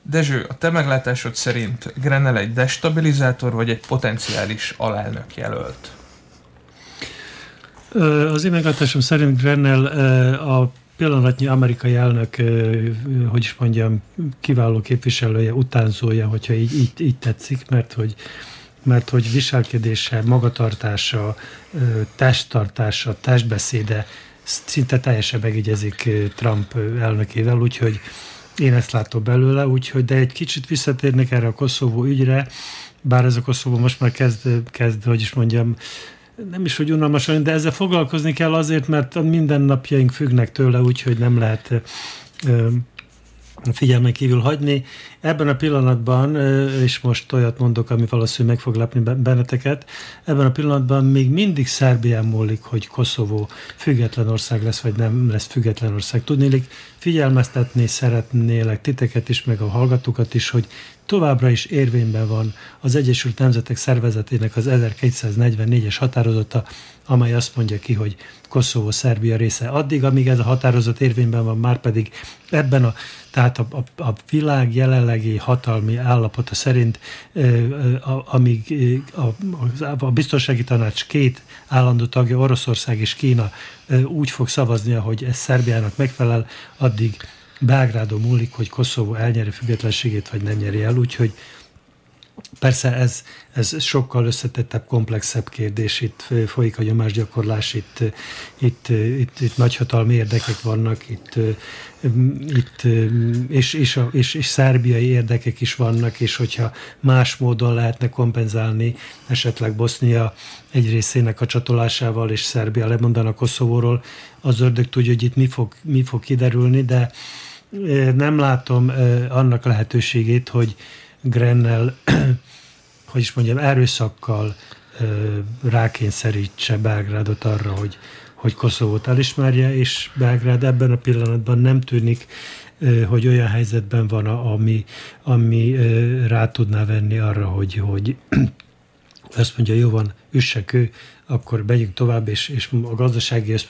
Dezső, a te meglátásod szerint Grenell egy destabilizátor, vagy egy potenciális alelnök jelölt? Az én meglátásom szerint Grenell a pillanatnyi amerikai elnök, hogy is mondjam, kiváló képviselője, utánzója, hogyha így, így, így tetszik, mert hogy mert hogy viselkedése, magatartása, testtartása, testbeszéde szinte teljesen megegyezik Trump elnökével, úgyhogy én ezt látom belőle, úgyhogy, de egy kicsit visszatérnek erre a Koszovó ügyre, bár ez a Koszovó most már kezd, kezd hogy is mondjam, nem is, hogy unalmasan, de ezzel foglalkozni kell azért, mert a mindennapjaink függnek tőle, úgyhogy nem lehet figyelmen kívül hagyni. Ebben a pillanatban, és most olyat mondok, ami valószínűleg meg fog lepni benneteket, ebben a pillanatban még mindig Szerbián múlik, hogy Koszovó független ország lesz, vagy nem lesz független ország. Tudnélik, figyelmeztetni szeretnélek titeket is, meg a hallgatókat is, hogy továbbra is érvényben van az Egyesült Nemzetek Szervezetének az 1244-es határozata, amely azt mondja ki, hogy Koszovó Szerbia része. Addig, amíg ez a határozat érvényben van, már pedig ebben a, tehát a, a, a világ jelenlegi hatalmi állapota szerint, amíg a, biztonsági tanács két állandó tagja, Oroszország és Kína úgy fog szavazni, hogy ez Szerbiának megfelel, addig Belgrádon múlik, hogy Koszovó elnyeri függetlenségét, vagy nem nyeri el, úgyhogy Persze ez, ez sokkal összetettebb, komplexebb kérdés, itt folyik a nyomásgyakorlás, itt, itt, itt, itt nagyhatalmi érdekek vannak, itt, itt és, és, a, és, és szerbiai érdekek is vannak, és hogyha más módon lehetne kompenzálni esetleg Bosznia egy részének a csatolásával, és Szerbia lemondana Koszovóról, az ördög tudja, hogy itt mi fog, mi fog kiderülni, de nem látom annak lehetőségét, hogy Grennel, hogy is mondjam, erőszakkal rákényszerítse Belgrádot arra, hogy, hogy Koszovót elismerje, és Belgrád ebben a pillanatban nem tűnik, hogy olyan helyzetben van, ami, ami rá tudná venni arra, hogy, hogy azt mondja, jó van, üssek ő, akkor megyünk tovább, és, és a gazdasági össz,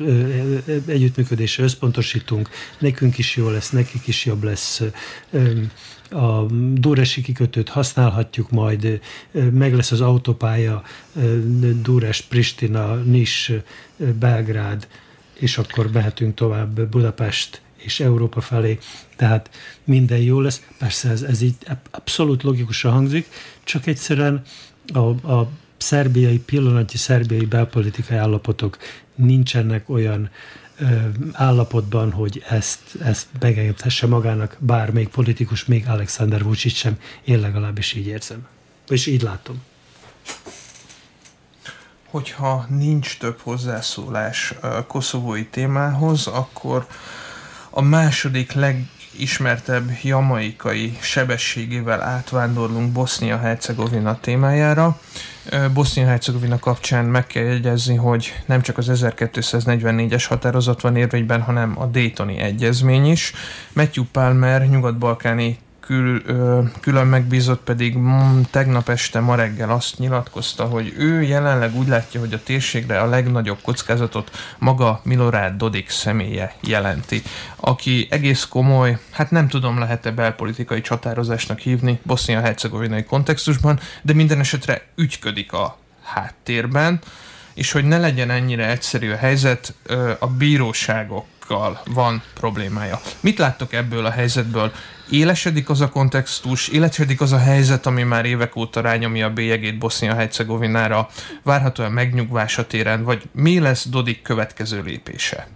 együttműködésre összpontosítunk, nekünk is jó lesz, nekik is jobb lesz, a Dúresi kikötőt használhatjuk majd, meg lesz az autópálya Dúres, Pristina, Nis, Belgrád, és akkor mehetünk tovább Budapest és Európa felé, tehát minden jó lesz. Persze ez, ez így abszolút logikusan hangzik, csak egyszerűen a, a szerbiai, pillanatnyi szerbiai belpolitikai állapotok nincsenek olyan állapotban, hogy ezt, ezt megengedhesse magának bármelyik politikus, még Alexander Vucic sem. Én legalábbis így érzem. És így látom. Hogyha nincs több hozzászólás a koszovói témához, akkor a második legismertebb jamaikai sebességével átvándorlunk Bosznia-Hercegovina témájára. Bosznia-Hercegovina kapcsán meg kell jegyezni, hogy nem csak az 1244-es határozat van érvényben, hanem a Daytoni egyezmény is. Matthew Palmer, nyugat-balkáni kül, külön megbízott pedig mm, tegnap este ma reggel azt nyilatkozta, hogy ő jelenleg úgy látja, hogy a térségre a legnagyobb kockázatot maga Milorad Dodik személye jelenti, aki egész komoly, hát nem tudom lehet-e belpolitikai csatározásnak hívni bosznia-hercegovinai kontextusban, de minden esetre ügyködik a háttérben, és hogy ne legyen ennyire egyszerű a helyzet, a bíróságokkal van problémája. Mit láttok ebből a helyzetből? Élesedik az a kontextus, élesedik az a helyzet, ami már évek óta rányomja a bélyegét Bosznia-Hercegovinára, várhatóan megnyugvás a téren, vagy mi lesz Dodik következő lépése?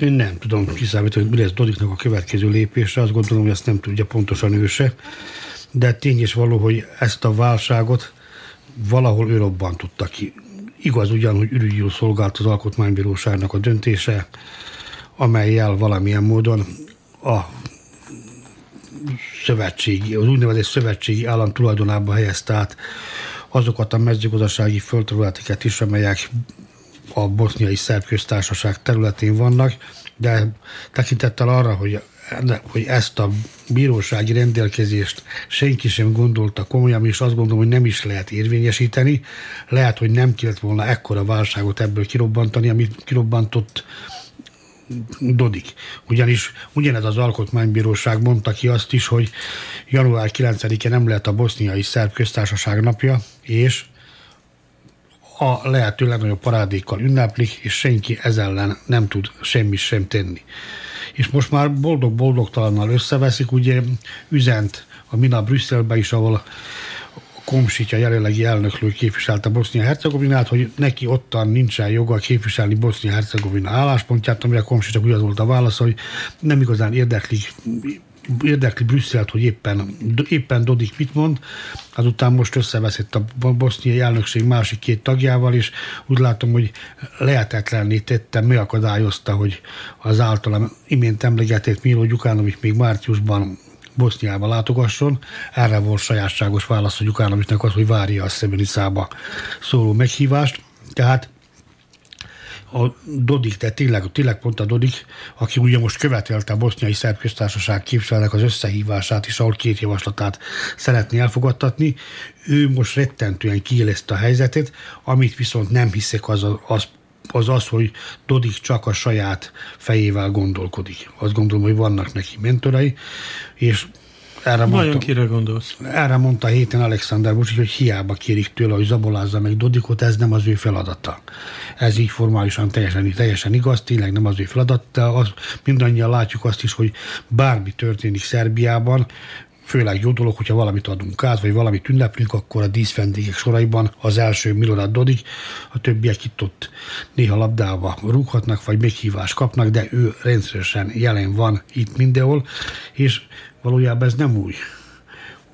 Én nem tudom kiszámítani, hogy mi lesz Dodiknak a következő lépése, azt gondolom, hogy ezt nem tudja pontosan ő se, de tény is való, hogy ezt a válságot valahol ő robbantotta ki. Igaz ugyan, hogy ürügyül szolgált az Alkotmánybíróságnak a döntése, amelyel valamilyen módon a szövetségi, az úgynevezett szövetségi állam tulajdonába helyezte át azokat a mezőgazdasági földterületeket is, amelyek a boszniai szerb köztársaság területén vannak, de tekintettel arra, hogy hogy ezt a bírósági rendelkezést senki sem gondolta komolyan, és azt gondolom, hogy nem is lehet érvényesíteni. Lehet, hogy nem kellett volna ekkora válságot ebből kirobbantani, amit kirobbantott Dodik. Ugyanis ugyanez az alkotmánybíróság mondta ki azt is, hogy január 9-e nem lehet a boszniai szerb köztársaság napja, és a lehető legnagyobb parádékkal ünneplik, és senki ez ellen nem tud semmit sem tenni. És most már boldog-boldogtalannal összeveszik, ugye üzent a Mina Brüsszelbe is, ahol Komsitja jelenlegi elnöklő képviselte Bosznia-Hercegovinát, hogy neki ottan nincsen joga képviselni Bosznia-Hercegovina álláspontját, amire Komsitja úgy az volt a válasz, hogy nem igazán érdekli érdekli Brüsszelt, hogy éppen, éppen Dodik mit mond, azután most összeveszett a boszniai elnökség másik két tagjával, és úgy látom, hogy lehetetlenné tette, megakadályozta, hogy az általam imént emlegetett Milo Gyukánovics még márciusban Boszniába látogasson. Erre volt sajátságos válasz a Gyukánovicsnak az, hogy várja a Szemenicába szóló meghívást. Tehát a Dodik, de tényleg, tényleg pont a Dodik, aki ugye most követelte a boszniai szerb köztársaság képviselőnek az összehívását, és ahol két javaslatát szeretné elfogadtatni, ő most rettentően kiélezte a helyzetet, amit viszont nem hiszek az, az az az, hogy Dodik csak a saját fejével gondolkodik. Azt gondolom, hogy vannak neki mentorai, és erre Vajon mondta, kire gondolsz? Erre mondta a héten Alexander Vucic, hogy hiába kérik tőle, hogy zabolázza meg Dodikot, ez nem az ő feladata. Ez így formálisan teljesen, teljesen igaz, tényleg nem az ő feladata. Az, mindannyian látjuk azt is, hogy bármi történik Szerbiában, főleg jó dolog, hogyha valamit adunk át, vagy valamit ünneplünk, akkor a díszvendégek soraiban az első Milorad Dodik, a többiek itt ott néha labdába rúghatnak, vagy meghívást kapnak, de ő rendszeresen jelen van itt mindenhol, és valójában ez nem új.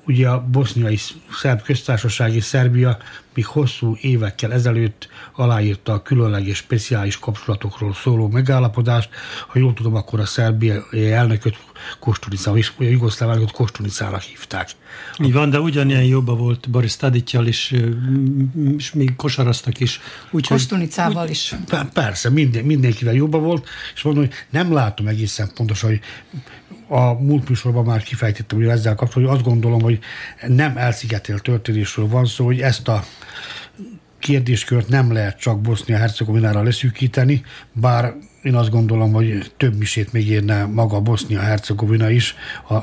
Ugye a boszniai szerb köztársaság és Szerbia még hosszú évekkel ezelőtt aláírta a különleges speciális kapcsolatokról szóló megállapodást. Ha jól tudom, akkor a szerbiai elnököt Kostunica, és a jugoszláv elnököt Kostunicának hívták. Így van, de ugyanilyen jobban volt Boris Taditjal is, és még kosaraztak is. Úgy, Kostunicával úgy, is. Persze, minden, mindenkivel jobban volt, és mondom, hogy nem látom egészen pontosan, hogy a múlt műsorban már kifejtettem hogy ezzel kapcsolatban, hogy azt gondolom, hogy nem elszigetél történésről van szó, hogy ezt a kérdéskört nem lehet csak Bosznia-Hercegovinára leszűkíteni, bár én azt gondolom, hogy több misét még érne maga Bosznia-Hercegovina is a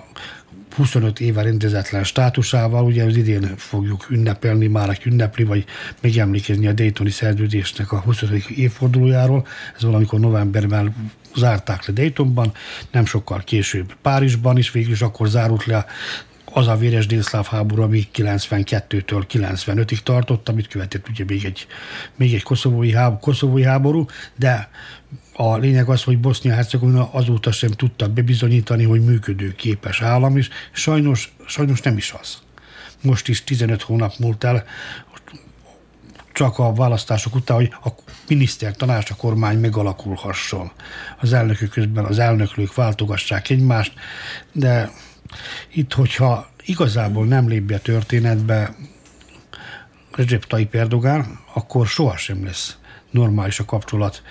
25 éve rendezetlen státusával, ugye az idén fogjuk ünnepelni, már ünnepli, vagy megemlékezni a Daytoni szerződésnek a 25. évfordulójáról. Ez valamikor novemberben zárták le Daytonban, nem sokkal később Párizsban is, végül is akkor zárult le az a véres délszláv háború, ami 92-től 95-ig tartott, amit követett ugye még egy, még egy koszovói, háború, koszovói háború, de a lényeg az, hogy Bosznia-Hercegovina azóta sem tudta bebizonyítani, hogy működő képes állam is. Sajnos, sajnos nem is az. Most is 15 hónap múlt el, csak a választások után, hogy a miniszter tanács, a kormány megalakulhasson. Az elnökök közben az elnöklők váltogassák egymást, de itt, hogyha igazából nem lép be a történetbe Recep Tayyip Erdogan, akkor sohasem lesz normális a kapcsolat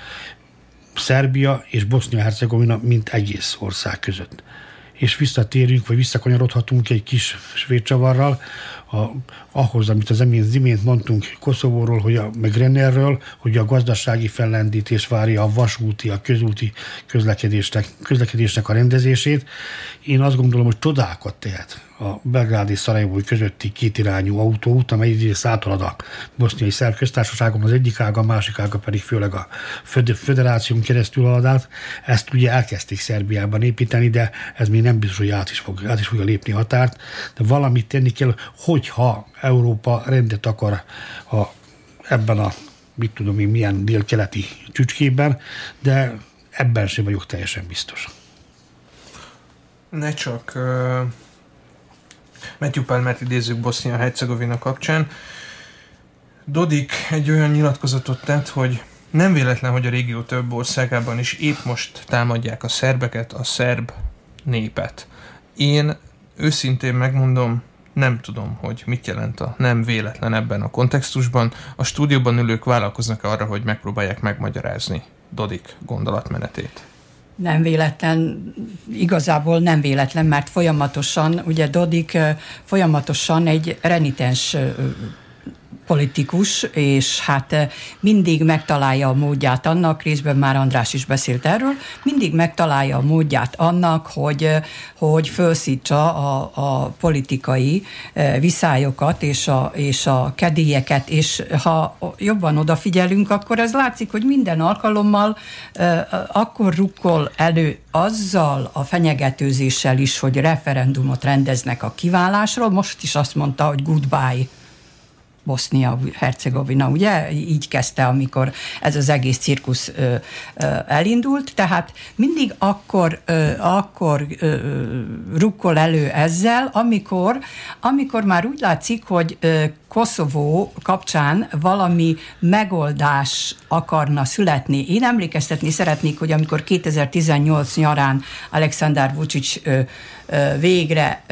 Szerbia és Bosznia-Hercegovina, mint egész ország között. És visszatérünk, vagy visszakanyarodhatunk egy kis svéd a, ahhoz, amit az imént mondtunk Koszovóról, hogy a, meg Rennerről, hogy a gazdasági fellendítés várja a vasúti, a közúti közlekedésnek, közlekedésnek a rendezését. Én azt gondolom, hogy csodákat tehet a Belgrád és Szarajevói közötti kétirányú autóút, amely egyrészt áthalad a boszniai szerb köztársaságon, az egyik ága, a másik ága pedig főleg a föderáción keresztül halad át. Ezt ugye elkezdték Szerbiában építeni, de ez még nem biztos, hogy át is, fog, át is fogja lépni határt, de valamit tenni kell, hogyha Európa rendet akar a, ebben a mit tudom én, milyen délkeleti csücskében, de ebben sem vagyok teljesen biztos. Ne csak uh, Matthew Palmert idézzük Bosznia-Hercegovina kapcsán. Dodik egy olyan nyilatkozatot tett, hogy nem véletlen, hogy a régió több országában is épp most támadják a szerbeket, a szerb népet. Én őszintén megmondom, nem tudom, hogy mit jelent a nem véletlen ebben a kontextusban. A stúdióban ülők vállalkoznak arra, hogy megpróbálják megmagyarázni Dodik gondolatmenetét. Nem véletlen, igazából nem véletlen, mert folyamatosan, ugye Dodik folyamatosan egy renitens politikus, és hát eh, mindig megtalálja a módját annak, részben már András is beszélt erről, mindig megtalálja a módját annak, hogy, eh, hogy felszítsa a, a politikai eh, viszályokat és a, és a kedélyeket, és ha jobban odafigyelünk, akkor ez látszik, hogy minden alkalommal akkor rukkol elő azzal a fenyegetőzéssel is, hogy referendumot rendeznek a kiválásról, most is azt mondta, hogy goodbye Bosznia-Hercegovina, ugye? Így kezdte, amikor ez az egész cirkusz ö, ö, elindult, tehát mindig akkor, ö, akkor ö, rukkol elő ezzel, amikor, amikor már úgy látszik, hogy ö, Koszovó kapcsán valami megoldás akarna születni. Én emlékeztetni szeretnék, hogy amikor 2018 nyarán Alexander Vucic ö, végre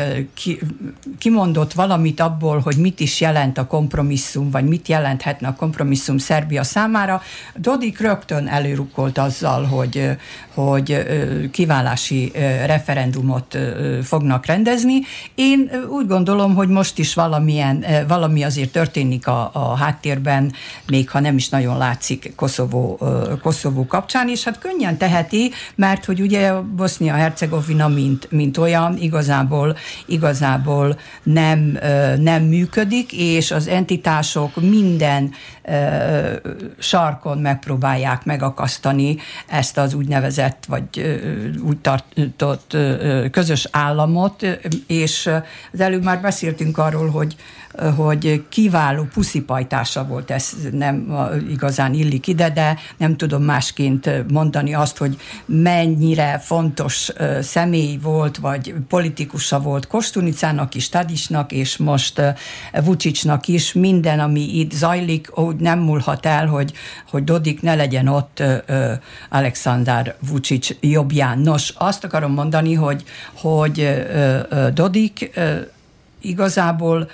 kimondott valamit abból, hogy mit is jelent a kompromisszum, vagy mit jelenthetne a kompromisszum Szerbia számára, Dodik rögtön előrukkolt azzal, hogy, hogy kiválási referendumot fognak rendezni. Én úgy gondolom, hogy most is valamilyen, valami azért történik a, a háttérben, még ha nem is nagyon látszik Koszovó, Koszovó kapcsán, és hát könnyen teheti, mert hogy ugye Bosznia-Hercegovina mint, mint olyan, igazából, igazából nem, nem működik, és az entitások minden sarkon megpróbálják megakasztani ezt az úgynevezett, vagy úgy tartott közös államot, és az előbb már beszéltünk arról, hogy hogy kiváló puszipajtása volt, ez nem igazán illik ide, de nem tudom másként mondani azt, hogy mennyire fontos személy volt, vagy politikusa volt Kostunicának is, Tadisnak, és most Vucicsnak is. Minden, ami itt zajlik, úgy nem múlhat el, hogy, hogy Dodik ne legyen ott Alexander Vucic jobbján. Nos, azt akarom mondani, hogy, hogy Dodik igazából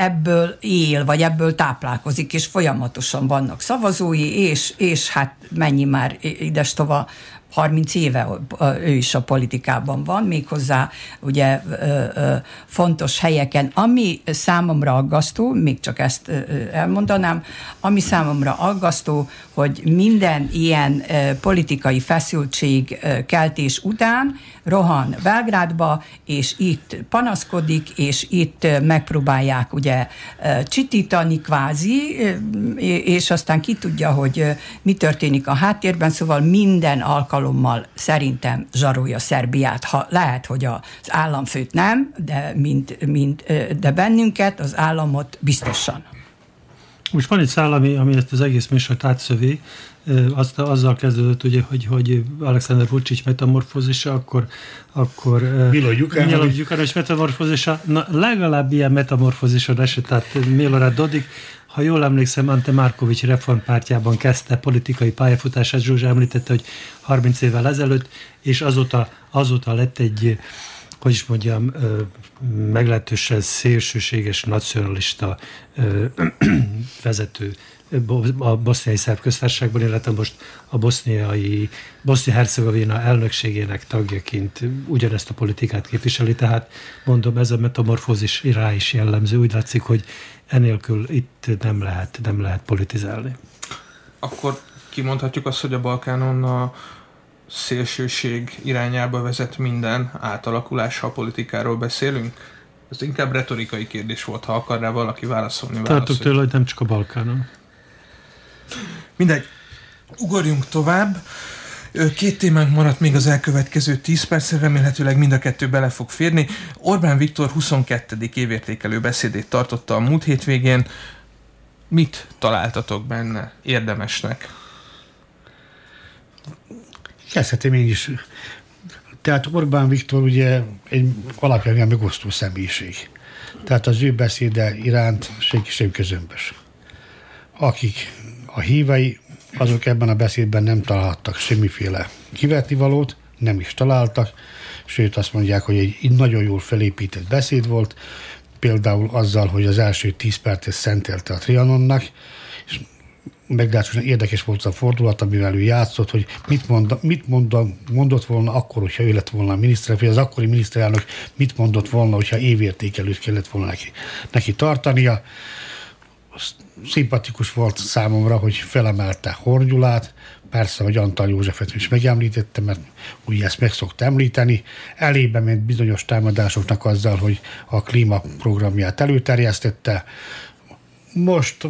ebből él, vagy ebből táplálkozik, és folyamatosan vannak szavazói, és, és hát mennyi már ides tova 30 éve ő is a politikában van, méghozzá ugye fontos helyeken, ami számomra aggasztó, még csak ezt elmondanám, ami számomra aggasztó, hogy minden ilyen politikai feszültség keltés után rohan Belgrádba, és itt panaszkodik, és itt megpróbálják ugye csitítani kvázi, és aztán ki tudja, hogy mi történik a háttérben, szóval minden alkalommal szerintem zsarolja Szerbiát. Ha lehet, hogy az államfőt nem, de, mint, mint, de bennünket, az államot biztosan. Most van egy szál, ami, ami ezt az egész műsort átszövi, azt, azzal kezdődött, ugye, hogy, hogy Alexander Vucic metamorfózisa, akkor, akkor Milo Gyukános metamorfózisa, na, legalább ilyen metamorfózisod esett, tehát Milorad Dodik, ha jól emlékszem, Ante Markovics reformpártjában kezdte politikai pályafutását, Zsuzsa említette, hogy 30 évvel ezelőtt, és azóta, azóta lett egy hogy is mondjam, meglehetősen szélsőséges nacionalista vezető a boszniai szerb köztársaságban, illetve most a boszniai, Bosznia-Hercegovina elnökségének tagjaként ugyanezt a politikát képviseli, tehát mondom, ez a metamorfózis rá is jellemző. Úgy látszik, hogy enélkül itt nem lehet, nem lehet politizálni. Akkor kimondhatjuk azt, hogy a Balkánon a szélsőség irányába vezet minden átalakulás, ha politikáról beszélünk? Ez inkább retorikai kérdés volt, ha akar rá valaki válaszolni. Tartok tőle, hogy nem csak a Balkánon. Mindegy, ugorjunk tovább. Két témánk maradt még az elkövetkező 10 percre, remélhetőleg mind a kettő bele fog férni. Orbán Viktor 22. évértékelő beszédét tartotta a múlt hétvégén. Mit találtatok benne érdemesnek? Kezdhetem én is. Tehát Orbán Viktor ugye egy alapján megosztó személyiség. Tehát az ő beszéde iránt senki sem közömbös. Akik a hívei, azok ebben a beszédben nem találtak semmiféle kivetnivalót, nem is találtak, sőt azt mondják, hogy egy nagyon jól felépített beszéd volt, például azzal, hogy az első tíz percet szentelte a Trianonnak, és meglehetősen érdekes volt a fordulat, amivel ő játszott, hogy mit, mond, mit mond, mondott volna akkor, hogyha ő lett volna a miniszterelnök, vagy az akkori miniszterelnök mit mondott volna, hogyha évértékelőt kellett volna neki, neki tartania szimpatikus volt számomra, hogy felemelte Hornyulát, persze, hogy Antal Józsefet is megemlítette, mert úgy ezt meg szokta említeni. Elébe ment bizonyos támadásoknak azzal, hogy a klímaprogramját előterjesztette. Most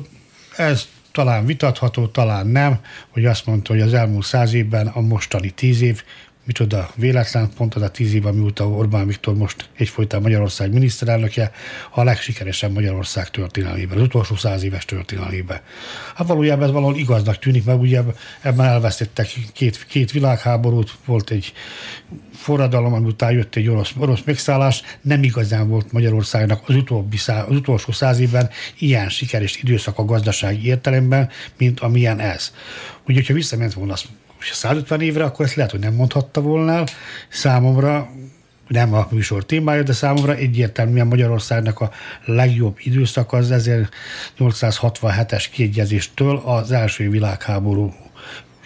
ez talán vitatható, talán nem, hogy azt mondta, hogy az elmúlt száz évben a mostani tíz év micsoda véletlen, pont az a tíz év, mióta Orbán Viktor most egyfolytán Magyarország miniszterelnöke, a legsikeresebb Magyarország történelmében, az utolsó száz éves történelmében. Hát valójában ez valahol igaznak tűnik, mert ugye ebben elvesztettek két, két világháborút, volt egy forradalom, ami után jött egy orosz, orosz megszállás, nem igazán volt Magyarországnak az, utóbbi az utolsó száz évben ilyen sikeres időszak a gazdasági értelemben, mint amilyen ez. Ugye, hogyha visszament volna és 150 évre, akkor ezt lehet, hogy nem mondhatta volna el. Számomra nem a műsor témája, de számomra egyértelműen Magyarországnak a legjobb időszak az 1867-es kiegyezéstől az első világháború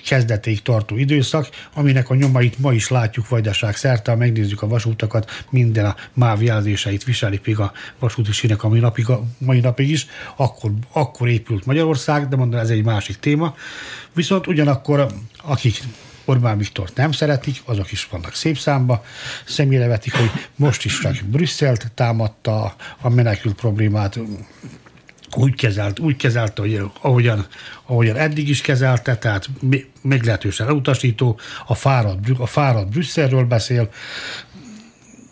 kezdetéig tartó időszak, aminek a nyomait ma is látjuk vajdaság szerte, ha megnézzük a vasútakat, minden a MÁV jelzéseit viseli még a vasúti sínek a mai napig, a mai napig is, akkor, akkor épült Magyarország, de mondom, ez egy másik téma. Viszont ugyanakkor akik Orbán Viktor nem szeretik, azok is vannak szép számba, személyre vetik, hogy most is csak Brüsszelt támadta a menekült problémát, úgy kezelt, úgy kezelte, hogy ahogyan, ahogyan eddig is kezelte, tehát meglehetősen elutasító, a fáradt, a fáradt Brüsszelről beszél,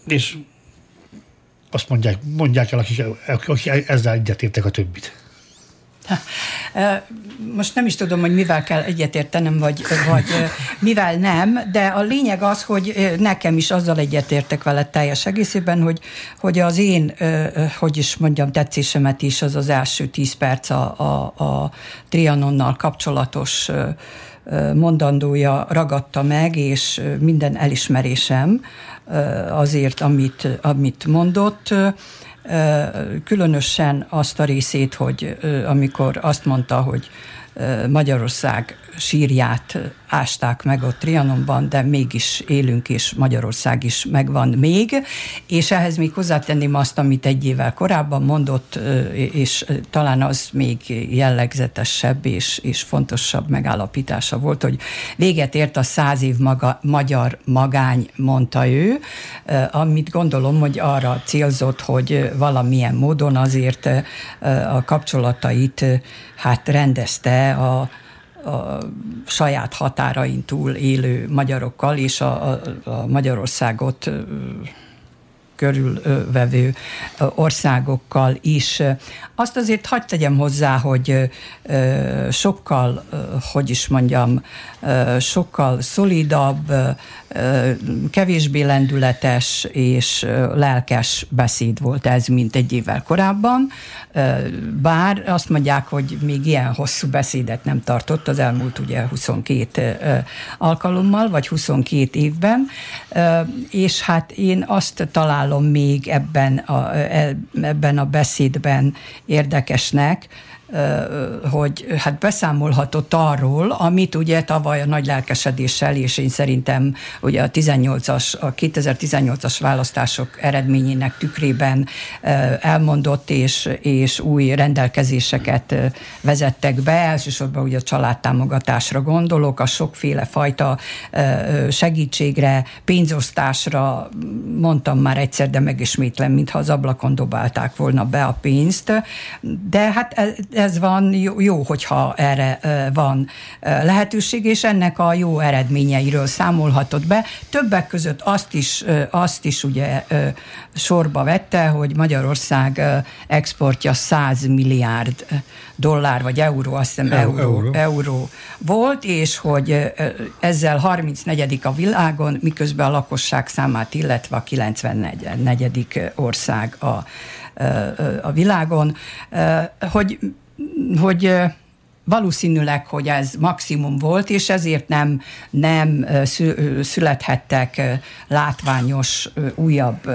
és azt mondják, mondják el, akik, akik ezzel egyetértek a többit. Most nem is tudom, hogy mivel kell egyetértenem, vagy, vagy mivel nem, de a lényeg az, hogy nekem is azzal egyetértek vele teljes egészében, hogy, hogy az én, hogy is mondjam, tetszésemet is az az első tíz perc a, a, a Trianonnal kapcsolatos mondandója ragadta meg, és minden elismerésem azért, amit, amit mondott különösen azt a részét, hogy amikor azt mondta, hogy Magyarország sírját ásták meg ott Trianonban, de mégis élünk, és Magyarország is megvan még, és ehhez még hozzátenném azt, amit egy évvel korábban mondott, és talán az még jellegzetesebb és, és fontosabb megállapítása volt, hogy véget ért a száz év maga, magyar magány, mondta ő, amit gondolom, hogy arra célzott, hogy valamilyen módon azért a kapcsolatait hát rendezte a, a saját határain túl élő magyarokkal, és a, a, a Magyarországot körülvevő országokkal is. Azt azért hagyd tegyem hozzá, hogy sokkal, hogy is mondjam, sokkal szolidabb, kevésbé lendületes és lelkes beszéd volt ez, mint egy évvel korábban, bár azt mondják, hogy még ilyen hosszú beszédet nem tartott az elmúlt ugye 22 alkalommal, vagy 22 évben, és hát én azt találom még ebben a, e, ebben a beszédben érdekesnek, hogy hát beszámolhatott arról, amit ugye tavaly a nagy lelkesedéssel, és én szerintem ugye a 18-as, a 2018-as választások eredményének tükrében elmondott, és, és új rendelkezéseket vezettek be, elsősorban ugye a családtámogatásra gondolok, a sokféle fajta segítségre, pénzosztásra, mondtam már egyszer, de megismétlem, mintha az ablakon dobálták volna be a pénzt, de hát ez van, jó, jó hogyha erre van lehetőség, és ennek a jó eredményeiről számolhatott be. Többek között azt is, azt is ugye sorba vette, hogy Magyarország exportja 100 milliárd dollár vagy euró, azt hiszem euró, euró. euró volt, és hogy ezzel 34. a világon, miközben a lakosság számát illetve a 94. ország a, a világon, hogy hogy valószínűleg, hogy ez maximum volt, és ezért nem, nem születhettek látványos újabb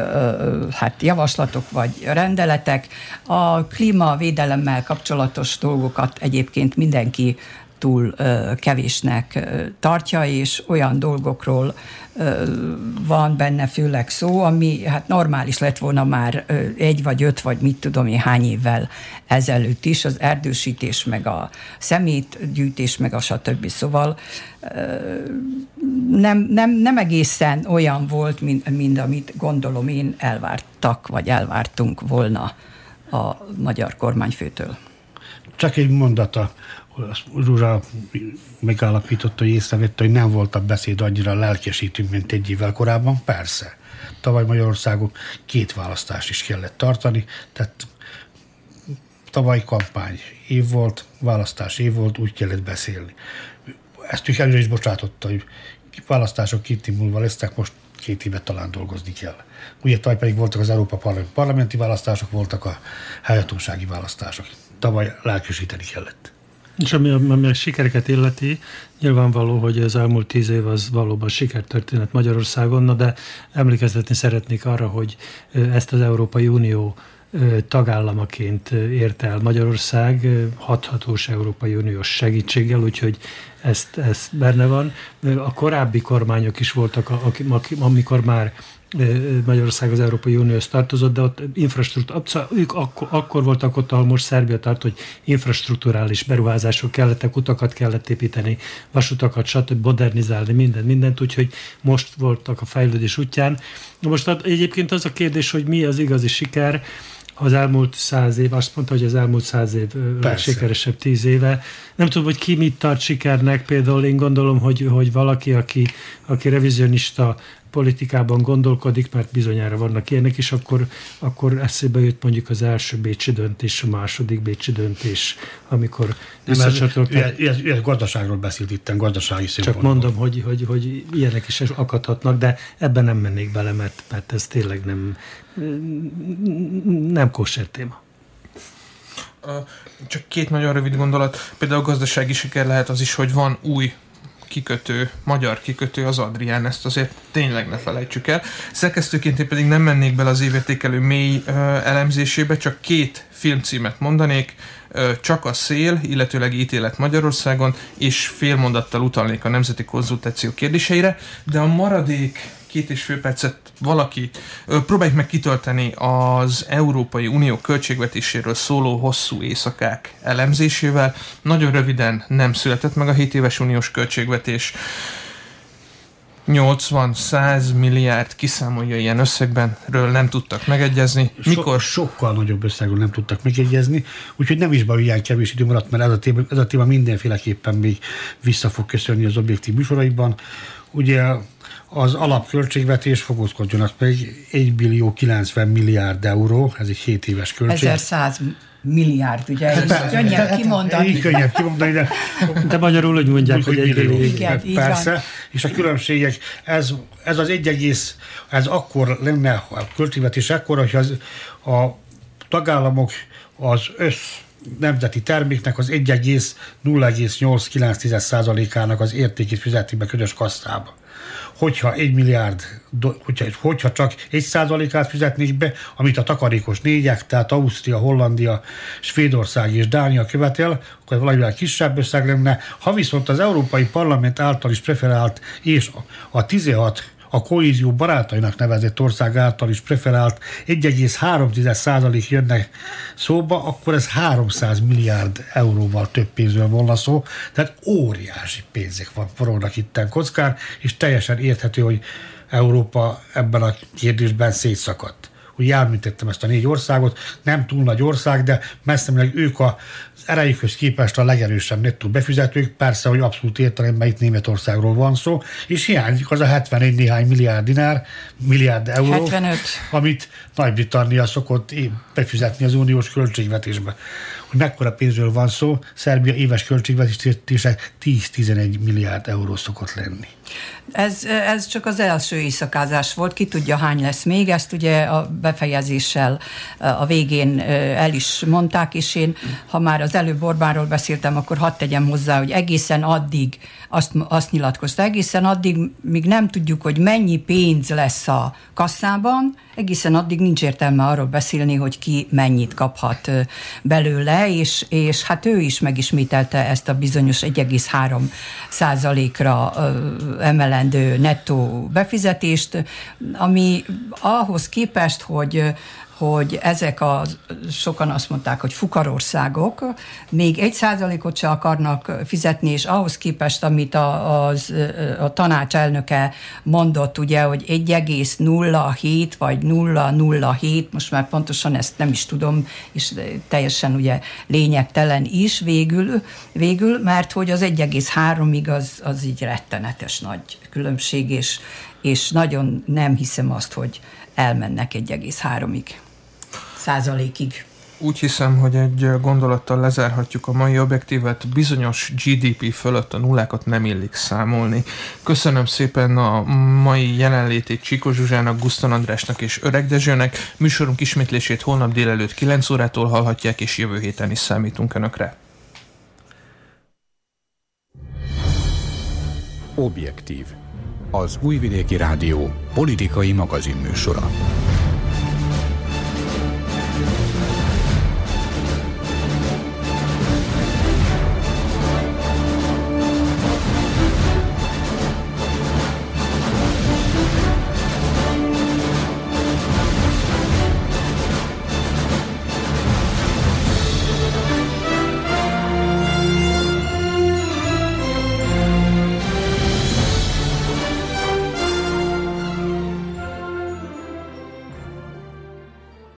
hát javaslatok vagy rendeletek. A klímavédelemmel kapcsolatos dolgokat egyébként mindenki túl kevésnek tartja, és olyan dolgokról van benne főleg szó, ami hát normális lett volna már egy vagy öt, vagy mit tudom én hány évvel ezelőtt is, az erdősítés, meg a szemétgyűjtés, meg a stb. Szóval nem, nem, nem egészen olyan volt, mint, mint amit gondolom én elvártak, vagy elvártunk volna a magyar kormányfőtől. Csak egy mondata Zsuzsa megállapította, hogy észrevette, hogy nem volt a beszéd annyira lelkesítő, mint egy évvel korábban. Persze. Tavaly Magyarországon két választást is kellett tartani, tehát tavaly kampány év volt, választás év volt, úgy kellett beszélni. Ezt is előre is bocsátotta, hogy választások két év múlva lesznek, most két évet talán dolgozni kell. Ugye tavaly pedig voltak az Európa Parlament, parlamenti választások, voltak a helyhatósági választások. Tavaly lelkesíteni kellett. És ami, ami a sikereket illeti, nyilvánvaló, hogy az elmúlt tíz év az valóban sikertörténet Magyarországon, na de emlékeztetni szeretnék arra, hogy ezt az Európai Unió tagállamaként érte el Magyarország hathatós Európai Uniós segítséggel, úgyhogy ezt, ezt benne van. A korábbi kormányok is voltak, amikor már Magyarország az Európai Unióhoz tartozott, de ott infrastruktúra, ők akkor, akkor voltak ott, ahol most Szerbia tart, hogy infrastruktúrális beruházások kellettek, utakat kellett építeni, vasutakat, stb. modernizálni, mindent, mindent, úgyhogy most voltak a fejlődés útján. Most egyébként az a kérdés, hogy mi az igazi siker, az elmúlt száz év, azt mondta, hogy az elmúlt száz év legsikeresebb tíz éve. Nem tudom, hogy ki mit tart sikernek, például én gondolom, hogy, hogy valaki, aki, aki revizionista politikában gondolkodik, mert bizonyára vannak ilyenek, és akkor, akkor eszébe jött mondjuk az első bécsi döntés, a második bécsi döntés, amikor összecsatolták. Ez, ez, gazdaságról beszélt itt, gazdasági Csak mondom, hogy, hogy, hogy ilyenek is akadhatnak, de ebben nem mennék bele, mert, mert ez tényleg nem, nem kosser téma. Csak két nagyon rövid gondolat. Például a gazdasági siker lehet az is, hogy van új kikötő, magyar kikötő az Adrián, ezt azért tényleg ne felejtsük el. Szerkesztőként én pedig nem mennék bele az évértékelő mély ö, elemzésébe, csak két filmcímet mondanék, ö, csak a szél, illetőleg ítélet Magyarországon, és félmondattal utalnék a nemzeti konzultáció kérdéseire, de a maradék két és fél percet valaki próbáljuk meg kitölteni az Európai Unió költségvetéséről szóló hosszú éjszakák elemzésével. Nagyon röviden nem született meg a 7 éves uniós költségvetés. 80-100 milliárd kiszámolja ilyen összegbenről nem tudtak megegyezni. Mikor? So, sokkal nagyobb összegről nem tudtak megegyezni, úgyhogy nem is baj, ilyen kevés idő maradt, mert ez a, téma, ez a téma mindenféleképpen még vissza fog köszönni az objektív műsoraiban. Ugye az alapköltségvetés fogozkodjonak meg 1 billió 90 milliárd euró, ez egy 7 éves költség. 1100 milliárd, ugye, és könnyebb kimondani. Így könnyebb kimondani, de, de magyarul úgy mondják, hogy egy billió. Igen, Persze, van. és a különbségek, ez, ez az egy egész, ez akkor lenne a költségvetés ekkor, hogy az, a tagállamok az össz nemzeti terméknek az 1,0899%-ának az értékét fizetik be közös kasszába hogyha egy milliárd, hogyha, hogyha csak egy százalékát fizetnék be, amit a takarékos négyek, tehát Ausztria, Hollandia, Svédország és Dánia követel, akkor valamivel kisebb összeg lenne. Ha viszont az Európai Parlament által is preferált és a 16 a kohézió barátainak nevezett ország által is preferált 1,3% jönnek szóba, akkor ez 300 milliárd euróval több pénzről volna szó, tehát óriási pénzek van forognak itten kockán, és teljesen érthető, hogy Európa ebben a kérdésben szétszakadt. Hogy elműtettem ezt a négy országot, nem túl nagy ország, de messze ők a erejükhöz képest a legerősebb nettó befizetők, persze, hogy abszolút értelemben itt Németországról van szó, és hiányzik az a 71 néhány milliárd dinár, milliárd euró, 75. amit Nagy-Britannia szokott befizetni az uniós költségvetésbe. Hogy mekkora pénzről van szó, Szerbia éves költségvetése 10-11 milliárd euró szokott lenni. Ez, ez csak az első éjszakázás volt, ki tudja hány lesz még, ezt ugye a befejezéssel a végén el is mondták, és én, ha már az előbb Orbánról beszéltem, akkor hadd tegyem hozzá, hogy egészen addig azt, azt nyilatkozta, egészen addig, míg nem tudjuk, hogy mennyi pénz lesz a kasszában, egészen addig nincs értelme arról beszélni, hogy ki mennyit kaphat belőle, és, és hát ő is megismételte ezt a bizonyos 1,3 százalékra emelendő nettó befizetést, ami ahhoz képest, hogy hogy ezek a, sokan azt mondták, hogy fukarországok még egy százalékot se akarnak fizetni, és ahhoz képest, amit a, az, a tanács elnöke mondott, ugye, hogy 1,07 vagy 007, most már pontosan ezt nem is tudom, és teljesen ugye lényegtelen is végül, végül mert hogy az 1,3-ig az, az így rettenetes nagy különbség, és, és nagyon nem hiszem azt, hogy elmennek 1,3-ig százalékig. Úgy hiszem, hogy egy gondolattal lezárhatjuk a mai objektívet, bizonyos GDP fölött a nullákat nem illik számolni. Köszönöm szépen a mai jelenlétét Csiko Zsuzsának, Gusztan Andrásnak és Öreg Dezsőnek. Műsorunk ismétlését holnap délelőtt 9 órától hallhatják, és jövő héten is számítunk Önökre. Objektív. Az Újvidéki Rádió politikai magazinműsora.